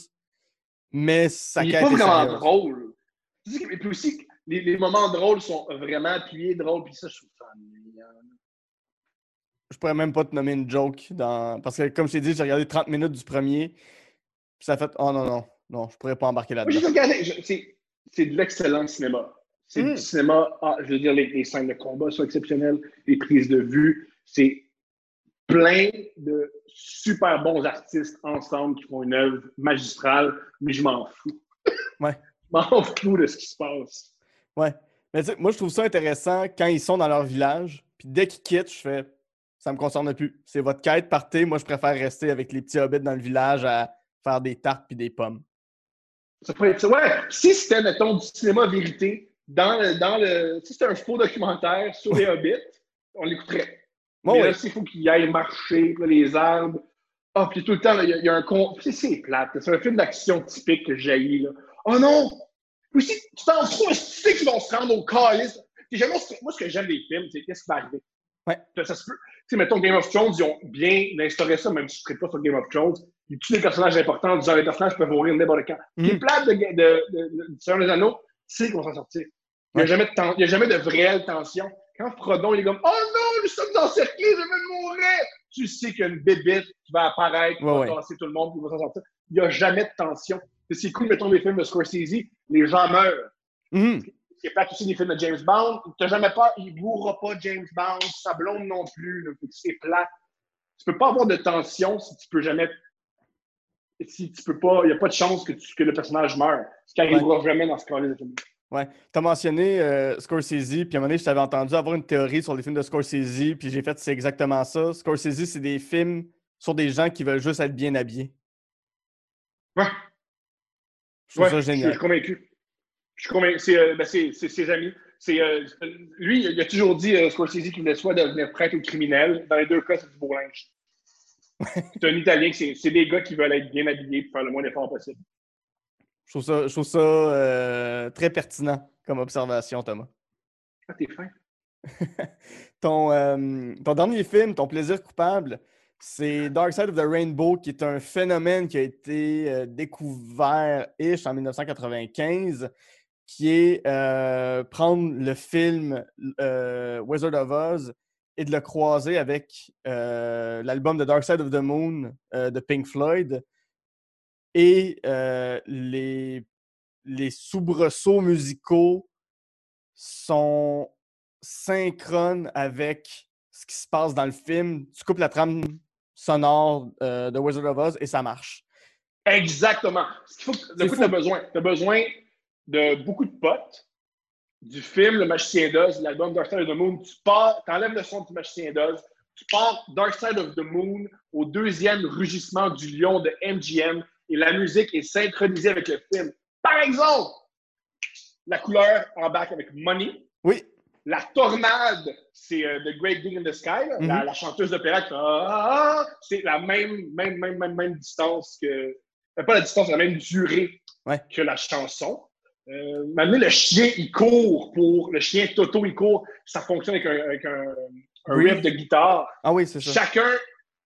mais sa Il quête pas est vraiment drôle. Et puis aussi, les, les moments drôles sont vraiment appuyés, drôles, puis ça, je trouve ça. Je pourrais même pas te nommer une joke dans. Parce que comme je t'ai dit, j'ai regardé 30 minutes du premier. Puis ça a fait Oh non, non, non, je pourrais pas embarquer là-dedans. c'est- c'est de l'excellent cinéma. C'est Mm. du cinéma, ah, je veux dire, les, les scènes de combat sont exceptionnelles, les prises de vue, c'est plein de super bons artistes ensemble qui font une œuvre magistrale, mais je m'en fous. Ouais. [laughs] Je m'en fous de ce qui se passe. Ouais. Mais tu sais, moi, je trouve ça intéressant quand ils sont dans leur village. Puis dès qu'ils quittent, je fais Ça me concerne plus. C'est votre quête, partez. Moi, je préfère rester avec les petits hobbits dans le village à faire des tartes puis des pommes. Ça pourrait être, ouais, si c'était, mettons, du cinéma vérité, dans le, dans le, si c'était un faux documentaire sur les hobbits, on l'écouterait. Moi, Mais là, s'il faut qu'il aille marcher, là, les arbres. Ah, puis tout le temps, il y, a- il y a un con. puis C'est plate. C'est un film d'action typique que j'ai là. Oh non! Puis si tu t'en fous, tu sais qu'ils vont se rendre au calice. Moi, ce que j'aime des films, c'est qu'est-ce qui va arriver. Ouais. Ça, ça se peut. Tu sais, mettons, Game of Thrones, ils ont bien instauré ça, même si je ne pas sur Game of Thrones. Ils tuent les personnages importants, disant les personnages peuvent mourir n'importe quand. Ce qui est Mhm. plate de, de, de, de, Seigneur des Anneaux, c'est qu'on s'en sortir. Il n'y a, jamais de ten- il y a jamais de réelle tension. Quand Frodon il est comme Oh non, nous sommes encerclés, je vais mourir! Tu sais qu'il y a une bébite qui va apparaître, qui Ouais, va ouais. tout le monde, qui va s'en sortir. Il n'y a jamais de tension. C'est cool, mettons, les films de Scorsese, les gens meurent. Mhm. Il y a pas aussi des films de James Bond. Tu jamais pas, il ne mourra pas James Bond, sa blonde non plus. là. C'est plat. Tu peux pas avoir de tension si tu peux jamais. Si tu peux pas, il n'y a pas de chance que, tu- que le personnage meure. Ce qui n'arrivera jamais dans ce cas-là. de film. Ouais. Tu as mentionné euh, Scorsese, puis à un moment donné, je t'avais entendu avoir une théorie sur les films de Scorsese, puis j'ai fait c'est exactement ça. Scorsese, c'est des films sur des gens qui veulent juste être bien habillés. Ouais. Je trouve Ouais, ça Je génial. suis convaincu. Je suis convaincu. C'est euh, ben, ses amis. C'est, euh, lui, il a toujours dit, euh, Scorsese, qu'il voulait soit devenir prêtre ou criminel. Dans les deux cas, c'est du beau linge. [laughs] c'est un Italien, c'est, c'est des gars qui veulent être bien habillés pour faire le moins d'efforts possible. Je trouve ça, je trouve ça euh, très pertinent comme observation, Thomas. Ah, t'es fin. [laughs] ton, euh, ton dernier film, Ton plaisir coupable, c'est Dark Side of the Rainbow, qui est un phénomène qui a été euh, découvert ish en 1995, qui est euh, prendre le film euh, Wizard of Oz et de le croiser avec euh, l'album de Dark Side of the Moon de Pink Floyd et les, les soubresauts musicaux sont synchrones avec ce qui se passe dans le film. Tu coupes la trame sonore de Wizard of Oz et ça marche. Exactement. Ce qu'il faut de quoi tu as besoin? Tu as besoin de beaucoup de potes, du film Le Magicien d'Oz, l'album Dark Side of the Moon. Tu pars, enlèves le son du Magicien d'Oz, tu pars Dark Side of the Moon au deuxième rugissement du lion de MGM et la musique est synchronisée avec le film. Par exemple, la couleur embarque avec Money. Oui, La tornade, c'est euh, The Great Thing in the Sky, la, Mhm. la chanteuse d'opéra qui fait Ah, ah, ah c'est la même, même, même, même, même distance que. euh, Pas la distance, la même durée Ouais. que la chanson. Euh, maintenant, le chien, il court pour. Le chien Toto, il court. Ça fonctionne avec un, avec un, un Oui. riff de guitare. ah oui, c'est ça. Chacun,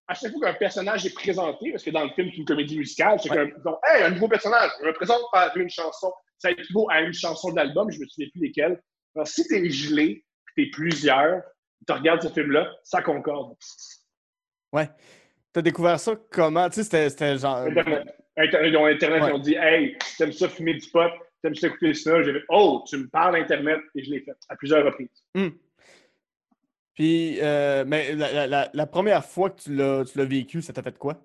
à chaque fois qu'un personnage est présenté, parce que dans le film, c'est une comédie musicale, c'est Ouais. hey, un nouveau personnage, je me présente par une chanson. Ça équivaut à une chanson de l'album, je me souviens plus lesquelles. Alors, si t'es gelé, t'es plusieurs, tu regardes ce film-là, ça concorde. Ouais. T'as découvert ça comment? Tu sais, c'était- genre. Internet. Internet, ils ont Internet, Ouais. ils ont dit, hey, t'aimes ça fumer du pot, t'aimes ça écouter cinéma. J'ai fait, oh, tu me parles Internet, et je l'ai fait à plusieurs reprises. Hmm. Puis, euh, mais la, la- la- la première fois que tu l'as vécu, ça t'a fait quoi?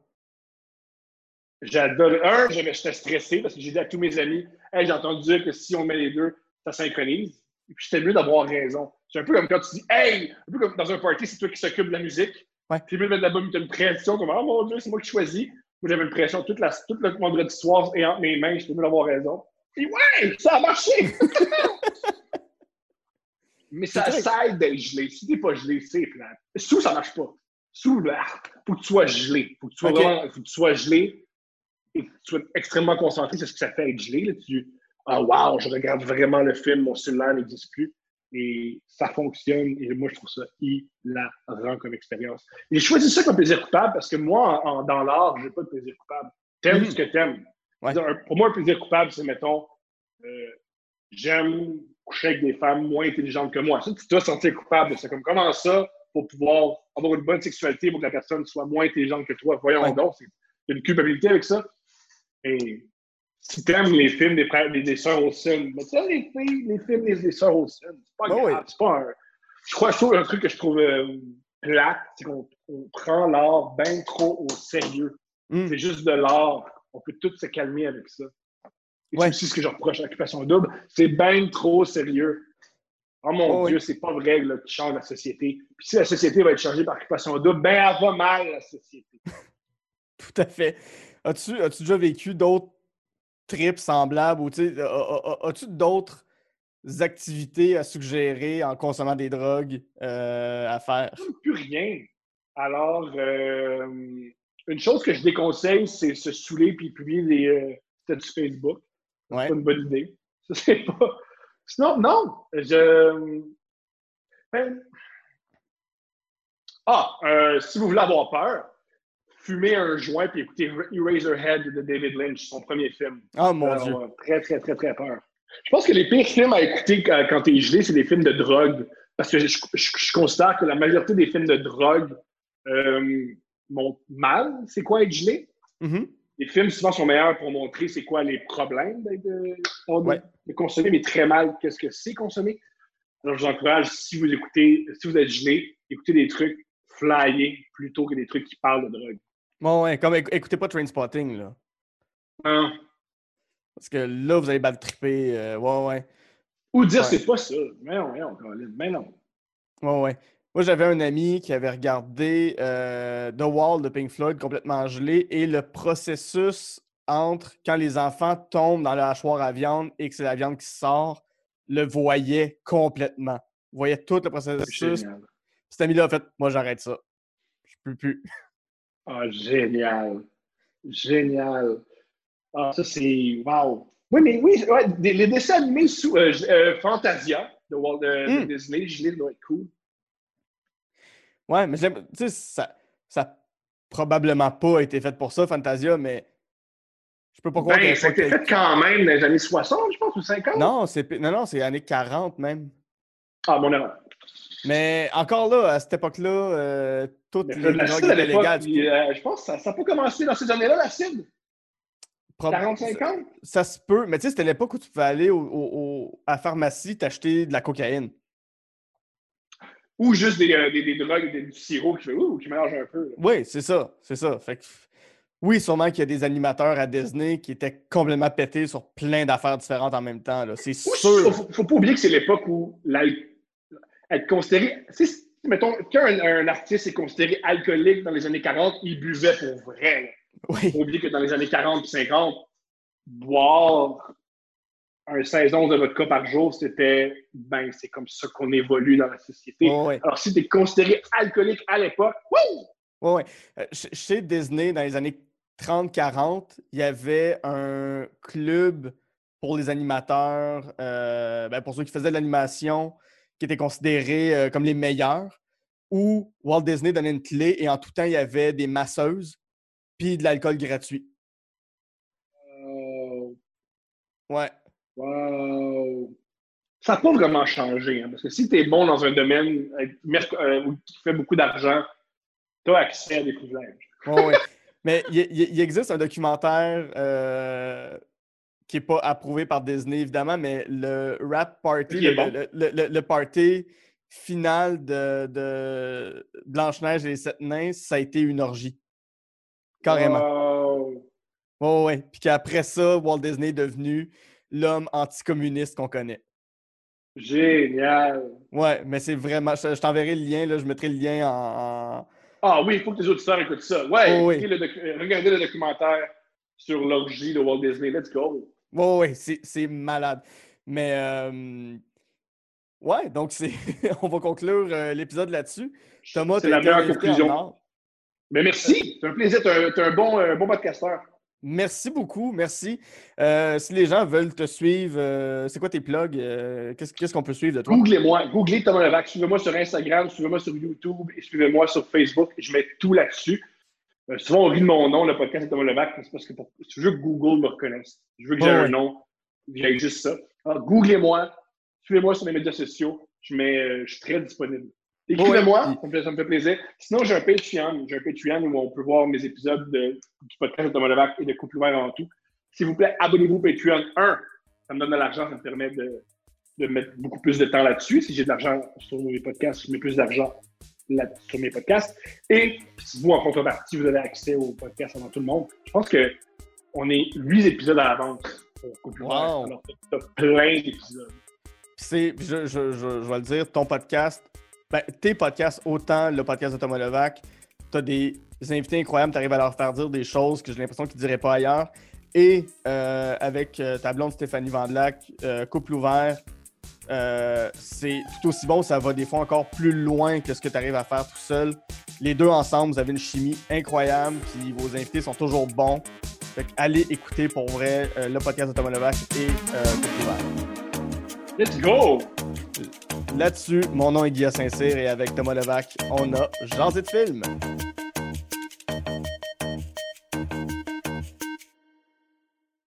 J'adore. Un, j'étais stressé parce que j'ai dit à tous mes amis, hey, j'ai entendu dire que si on met les deux, ça synchronise. Et puis, c'était mieux d'avoir raison. C'est un peu comme quand tu dis, hey, un peu comme dans un party, c'est toi qui s'occupe de la musique. Ouais. Puis, mieux de mettre de la bonne, tu as une pression, comme, oh mon Dieu, c'est moi qui choisis. Moi, j'avais une pression toute, la, toute le vendredi soir et entre mes mains, j'étais mieux d'avoir raison. Et ouais, ça a marché! [laughs] Mais ça, ça aide d'être gelé. Si t'es pas gelé, c'est plate. Sous, ça marche pas. Sous, là, faut que tu sois gelé. Faut que tu sois vraiment, faut que tu sois gelé et que tu sois extrêmement concentré sur ce que ça fait être gelé. Là. Tu, ah, wow, je regarde vraiment le film, mon cellulaire n'existe plus. Et ça fonctionne. Et moi, je trouve ça hilarant comme expérience. Et J'ai choisi ça comme plaisir coupable parce que moi, en- dans l'art, j'ai pas de plaisir coupable. T'aimes Mhm. ce que t'aimes. Ouais. Pour moi, un plaisir coupable, c'est, mettons, euh, j'aime coucher avec des femmes moins intelligentes que moi. Ça, tu dois sentir coupable. C'est comme comment ça, pour pouvoir avoir une bonne sexualité, pour que la personne soit moins intelligente que toi? Voyons Ouais. donc, c'est il y a une culpabilité avec ça. Et si t'aimes les films des, frères- des, des sœurs Olsen, mais ça, les filles, les films des, des sœurs Olsen, c'est pas Ben grave. oui. C'est pas un. Je crois, je trouve un truc que je trouve euh, plate, c'est qu'on on prend l'art bien trop au sérieux. Hmm. C'est juste de l'art. On peut tous se calmer avec ça. Et Ouais. c'est aussi ce que je reproche à l'occupation double? C'est bien trop sérieux. Oh mon Oh oui. Dieu, c'est pas vrai là, qui change la société. Puis si la société va être changée par occupation double, ben elle va mal, la société. [laughs] Tout à fait. As-tu as-tu déjà vécu d'autres trips semblables ou as-tu d'autres activités à suggérer en consommant des drogues euh, à faire? Plus rien. Alors, euh, une chose que je déconseille, c'est se saouler puis publier des euh, statuts Facebook. Ouais. C'est pas une bonne idée. [laughs] Ça, c'est pas. Sinon, non. Je. Ben- Ah, euh, si vous voulez avoir peur, fumez un joint puis écoutez Eraserhead de David Lynch, son premier film. Oh mon Alors, Dieu. euh, très, très, très, très peur. Je pense que les pires films à écouter quand, quand t'es gelé, c'est des films de drogue. Parce que je, je- je considère que la majorité des films de drogue euh, montrent mal c'est quoi être gelé? Mhm. Les films souvent sont meilleurs pour montrer c'est quoi les problèmes d'être- de, de- Ouais. de consommer, mais très mal qu'est-ce que c'est consommer? Alors je vous encourage, si vous écoutez, si vous êtes gelé, écoutez des trucs flyés plutôt que des trucs qui parlent de drogue. Bon, ouais, comme éc- écoutez pas Trainspotting, là. Hein? Parce que là, vous allez battre triper. euh, ouais, ouais. Ou dire Ouais. c'est pas ça. Mais non, mais non, mais non. Ouais, ouais. Moi, j'avais un ami qui avait regardé euh, The Wall de Pink Floyd complètement gelé et le processus entre quand les enfants tombent dans le hachoir à viande et que c'est la viande qui sort, le voyait complètement. Voyait tout le processus. Cet ami-là a fait Moi, j'arrête ça. Je peux plus. Ah, génial. Génial. Ah, ça, c'est. Wow. Oui, mais oui, ouais, les dessins animés sous euh, euh, Fantasia de, Walt, de, de Mm. Disney, je l'ai, doit être cool. Ouais, mais tu sais, ça, ça a probablement pas été fait pour ça, Fantasia, mais je peux pas croire Ben, qu'il y ait ça a pas été quel- fait quand même dans les années 60, je pense, ou 50. Non, c'est non, non, c'est années 40 même. Ah, mon erreur. Mais encore là, à cette époque-là, euh, toutes Mais les drogues étaient légales. puis, euh, je pense que ça n'a pas commencé dans ces années-là, la CID. Prob- 40-50. Ça se peut, mais tu sais, c'était l'époque où tu pouvais aller au, au- au- à la pharmacie t'acheter de la cocaïne. Ou juste des, euh, des, des drogues, des, du sirop qui, fait, ouh, qui mélange un peu. là. Oui, c'est ça, c'est ça. Fait que, oui, sûrement qu'il y a des animateurs à Disney qui étaient complètement pétés sur plein d'affaires différentes en même temps. C'est sûr. faut, faut pas oublier que c'est l'époque où être considéré. Mettons, quand un, un artiste est considéré alcoolique dans les années 40, il buvait pour vrai. là. Oui, Faut oublier que dans les années 40 et 50, boire un 16-11 de vodka par jour, c'était, ben, c'est comme ça qu'on évolue dans la société. ouais. Alors, si tu es considéré alcoolique à l'époque, wouh! Ouais, ouais. Euh, ch- Chez Disney, dans les années 30-40, il y avait un club pour les animateurs, euh, ben, pour ceux qui faisaient de l'animation, qui étaient considérés euh, comme les meilleurs, où Walt Disney donnait une clé et en tout temps, il y avait des masseuses puis de l'alcool gratuit. Ouais. Wow! Ça n'a pas vraiment changé, hein, parce que si tu es bon dans un domaine euh, euh, où tu fais beaucoup d'argent, tu as accès à des privilèges. Ouais. [laughs] Mais il, existe un documentaire euh, qui n'est pas approuvé par Disney, évidemment, mais le rap party, le, bon? le- le- le- le party final de, de Blanche-Neige et les Sept Nains, ça a été une orgie. Carrément. Wow. Ouais, ouais. Puis qu'après ça, Walt Disney est devenu l'homme anticommuniste qu'on connaît. Génial! Ouais, mais c'est vraiment. Je, je t'enverrai le lien, là, je mettrai le lien en- Ah oui, il faut que les auditeurs écoutent ça. Ouais, Oh, oui. le euh, regardez le documentaire sur l'orgie de Walt Disney. Let's go! Ouais, ouais, c'est, c'est malade. Mais euh, ouais, donc c'est [laughs] on va conclure euh, l'épisode là-dessus. Thomas, C'est la meilleure conclusion. Mais merci! C'est un plaisir. T'es un, t'es un bon, un bon podcasteur. Merci beaucoup, merci. Euh, si les gens veulent te suivre, euh, c'est quoi tes plugs? Euh, qu'est-ce, qu'on peut suivre de toi? Googlez-moi, googlez Thomas Levac. Suivez-moi sur Instagram, suivez-moi sur YouTube et suivez-moi sur Facebook. Je mets tout là-dessus. Souvent, on rit de mon nom, le podcast de Thomas Levac, mais c'est parce que pour- je veux que Google me reconnaisse. Je veux que j'ai Ouais, un ouais. nom. J'ai juste ça. Googlez-moi, suivez-moi sur mes médias sociaux. Je, mets, je suis très disponible. Écrivez-moi, Ouais. ça, me fait, ça me fait plaisir. Sinon, j'ai un Patreon. J'ai un Patreon où on peut voir mes épisodes de- du podcast de Levac et de Couple ouvert avant tout. S'il vous plaît, abonnez-vous au Patreon. Un, ça me donne de l'argent, ça me permet de, de mettre beaucoup plus de temps là-dessus. Si j'ai de l'argent sur mes podcasts, je mets plus d'argent là- sur mes podcasts. Et si vous, en contrepartie, vous avez accès aux podcasts avant tout le monde, je pense que on est huit épisodes à l'avance pour Couple ouvert. Wow. Alors, t'as t'as plein d'épisodes. Puis c'est, je- je- je vais le dire, ton podcast, ben, tes podcasts, autant le podcast de Thomas Levac, tu as des invités incroyables, tu arrives à leur faire dire des choses que j'ai l'impression qu'ils ne diraient pas ailleurs. Et euh, avec euh, ta blonde Stéphanie Vandelac, euh, couple ouvert, euh, c'est tout aussi bon, ça va des fois encore plus loin que ce que tu arrives à faire tout seul. Les deux ensemble, vous avez une chimie incroyable, puis vos invités sont toujours bons. Fait allez écouter pour vrai euh, le podcast de Thomas Levac et couple ouvert. Let's go! Là-dessus, mon nom est Guillaume Saint-Cyr et avec Thomas Levac, on a Jasé de film.